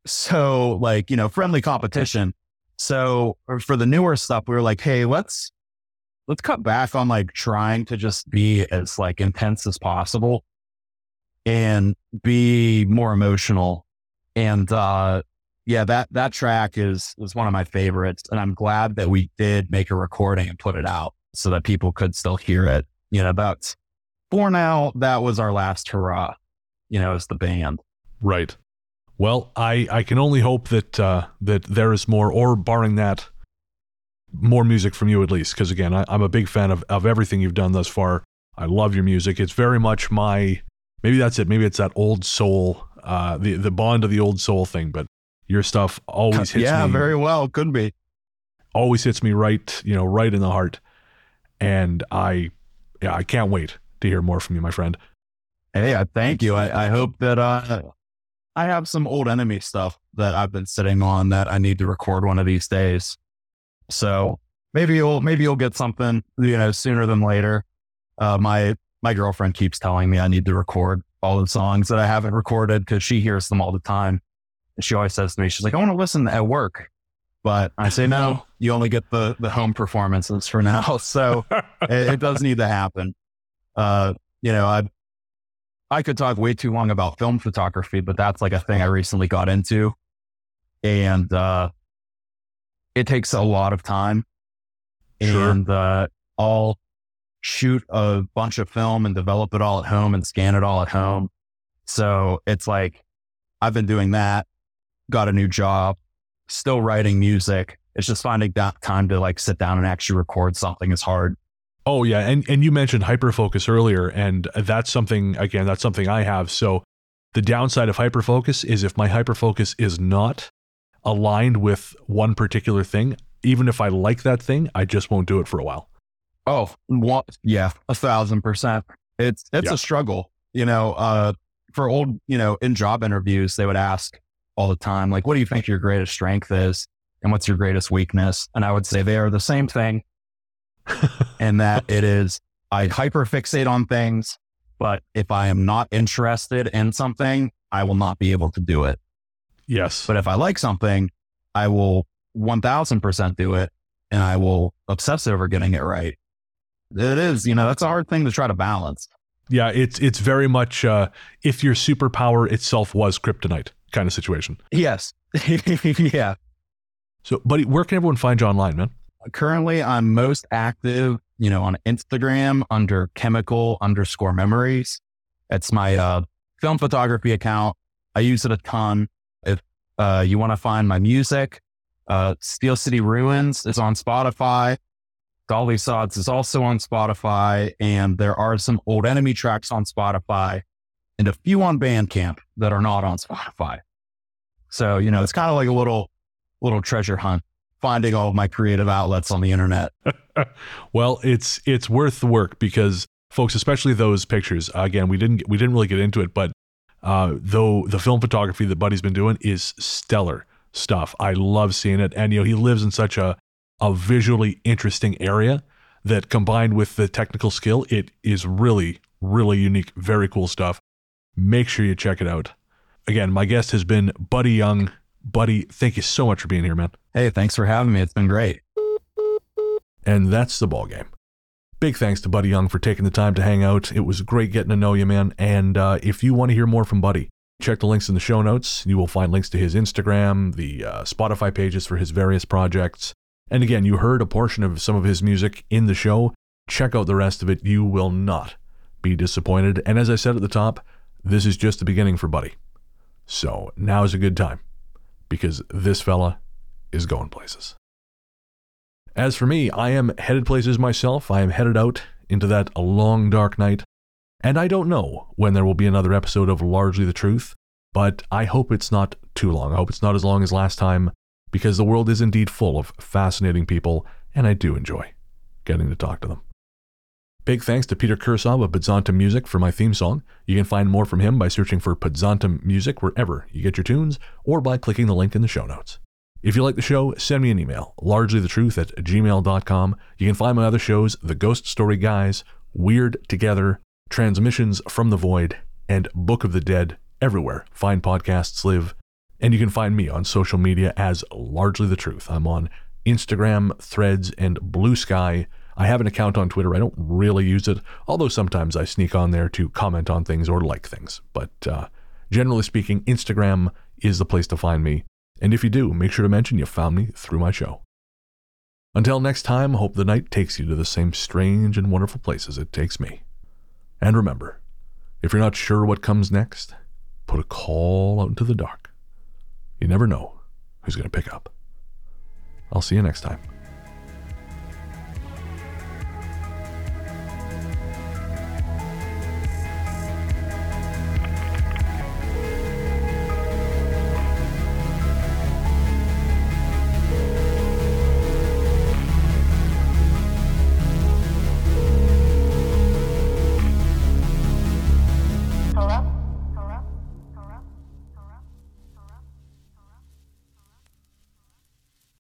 So like, you know, friendly competition. So for the newer stuff, we were like, Hey, let's, let's cut back on like trying to just be as like intense as possible and be more emotional. And, uh, yeah, that that track is was one of my favorites, and I'm glad that we did make a recording and put it out so that people could still hear it. You know, that's for now. That was our last hurrah. You know, as the band. Right. Well, I I can only hope that uh, that there is more, or barring that, more music from you at least. Because again, I, I'm a big fan of of everything you've done thus far. I love your music. It's very much my maybe that's it. Maybe it's that old soul, uh, the the bond of the old soul thing. But your stuff always hits yeah, me. Yeah, very well. Could be. Always hits me right, you know, right in the heart. And I, yeah, I can't wait to hear more from you, my friend. Hey, I thank you. I, I hope that uh, I have some old enemy stuff that I've been sitting on that I need to record one of these days. So maybe you'll maybe you'll get something you know sooner than later. Uh, my my girlfriend keeps telling me I need to record all the songs that I haven't recorded because she hears them all the time And she always says to me, she's like, I want to listen at work. But I say, [LAUGHS] no, you only get the, the home performances for now. [LAUGHS] So it, it, does need to happen. Uh, you know, I, I could talk way too long about film photography, but that's like a thing I recently got into. And, uh, it takes a lot of time. Sure. And, uh, I'll shoot a bunch of film and develop it all at home and scan it all at home. So it's like, I've been doing that got a new job, still writing music. It's just finding that time to like sit down and actually record something is hard. Oh yeah, and and you mentioned hyperfocus earlier, and that's something again. That's something I have. So the downside of hyperfocus is if my hyperfocus is not aligned with one particular thing, even if I like that thing, I just won't do it for a while. Oh, what? Yeah, a thousand percent. It's it's yeah. a struggle. You know, uh, for old, you know, in job interviews, they would ask, all the time. Like, what do you think your greatest strength is? And what's your greatest weakness? And I would say they are the same thing. And that it is, I hyperfixate on things, but if I am not interested in something, I will not be able to do it. Yes. But if I like something, I will 1000% do it and I will obsess over getting it right. It is, you know, that's a hard thing to try to balance. Yeah, it's it's very much uh, if your superpower itself was kryptonite kind of situation. Yes. [LAUGHS] yeah. So, buddy, where can everyone find you online, man? Currently, I'm most active, you know, on Instagram under chemical underscore memories. It's my uh, film photography account. I use it a ton. If uh, you want to find my music, uh, Steel City Ruins is on Spotify. Dolysods is also on Spotify. And there are some old enemy tracks on Spotify and a few on Bandcamp that are not on Spotify. So, you know, it's kind of like a little little treasure hunt, finding all of my creative outlets on the internet. [LAUGHS] well, it's it's worth the work because folks, especially those pictures. Again, we didn't we didn't really get into it, but uh, though the film photography that Buddy's been doing is stellar stuff. I love seeing it, and you know he lives in such a a visually interesting area that combined with the technical skill, it is really really unique, very cool stuff. Make sure you check it out. Again, my guest has been Buddy Young. Buddy, thank you so much for being here, man. Hey, thanks for having me. It's been great. And that's the ball game. Big thanks to Buddy Young for taking the time to hang out. It was great getting to know you, man. And uh, if you want to hear more from Buddy, check the links in the show notes. You will find links to his Instagram, the uh, Spotify pages for his various projects. And again, you heard a portion of some of his music in the show. Check out the rest of it. You will not be disappointed. And as I said at the top, this is just the beginning for Buddy. So now is a good time because this fella is going places. As for me, I am headed places myself. I am headed out into that long dark night. And I don't know when there will be another episode of Largely the Truth, but I hope it's not too long. I hope it's not as long as last time because the world is indeed full of fascinating people, and I do enjoy getting to talk to them. Big thanks to Peter Kursov of Podzontom Music for my theme song. You can find more from him by searching for Podzontom Music wherever you get your tunes or by clicking the link in the show notes. If you like the show, send me an email, largelythetruth at gmail.com. You can find my other shows, The Ghost Story Guys, Weird Together, Transmissions from the Void, and Book of the Dead everywhere fine podcasts live. And you can find me on social media as Largely the Truth. I'm on Instagram, Threads, and Bluesky. I have an account on Twitter. I don't really use it, although sometimes I sneak on there to comment on things or like things. But uh, generally speaking, Instagram is the place to find me. And if you do, make sure to mention you found me through my show. Until next time, hope the night takes you to the same strange and wonderful places it takes me. And remember, if you're not sure what comes next, put a call out into the dark. You never know who's going to pick up. I'll see you next time.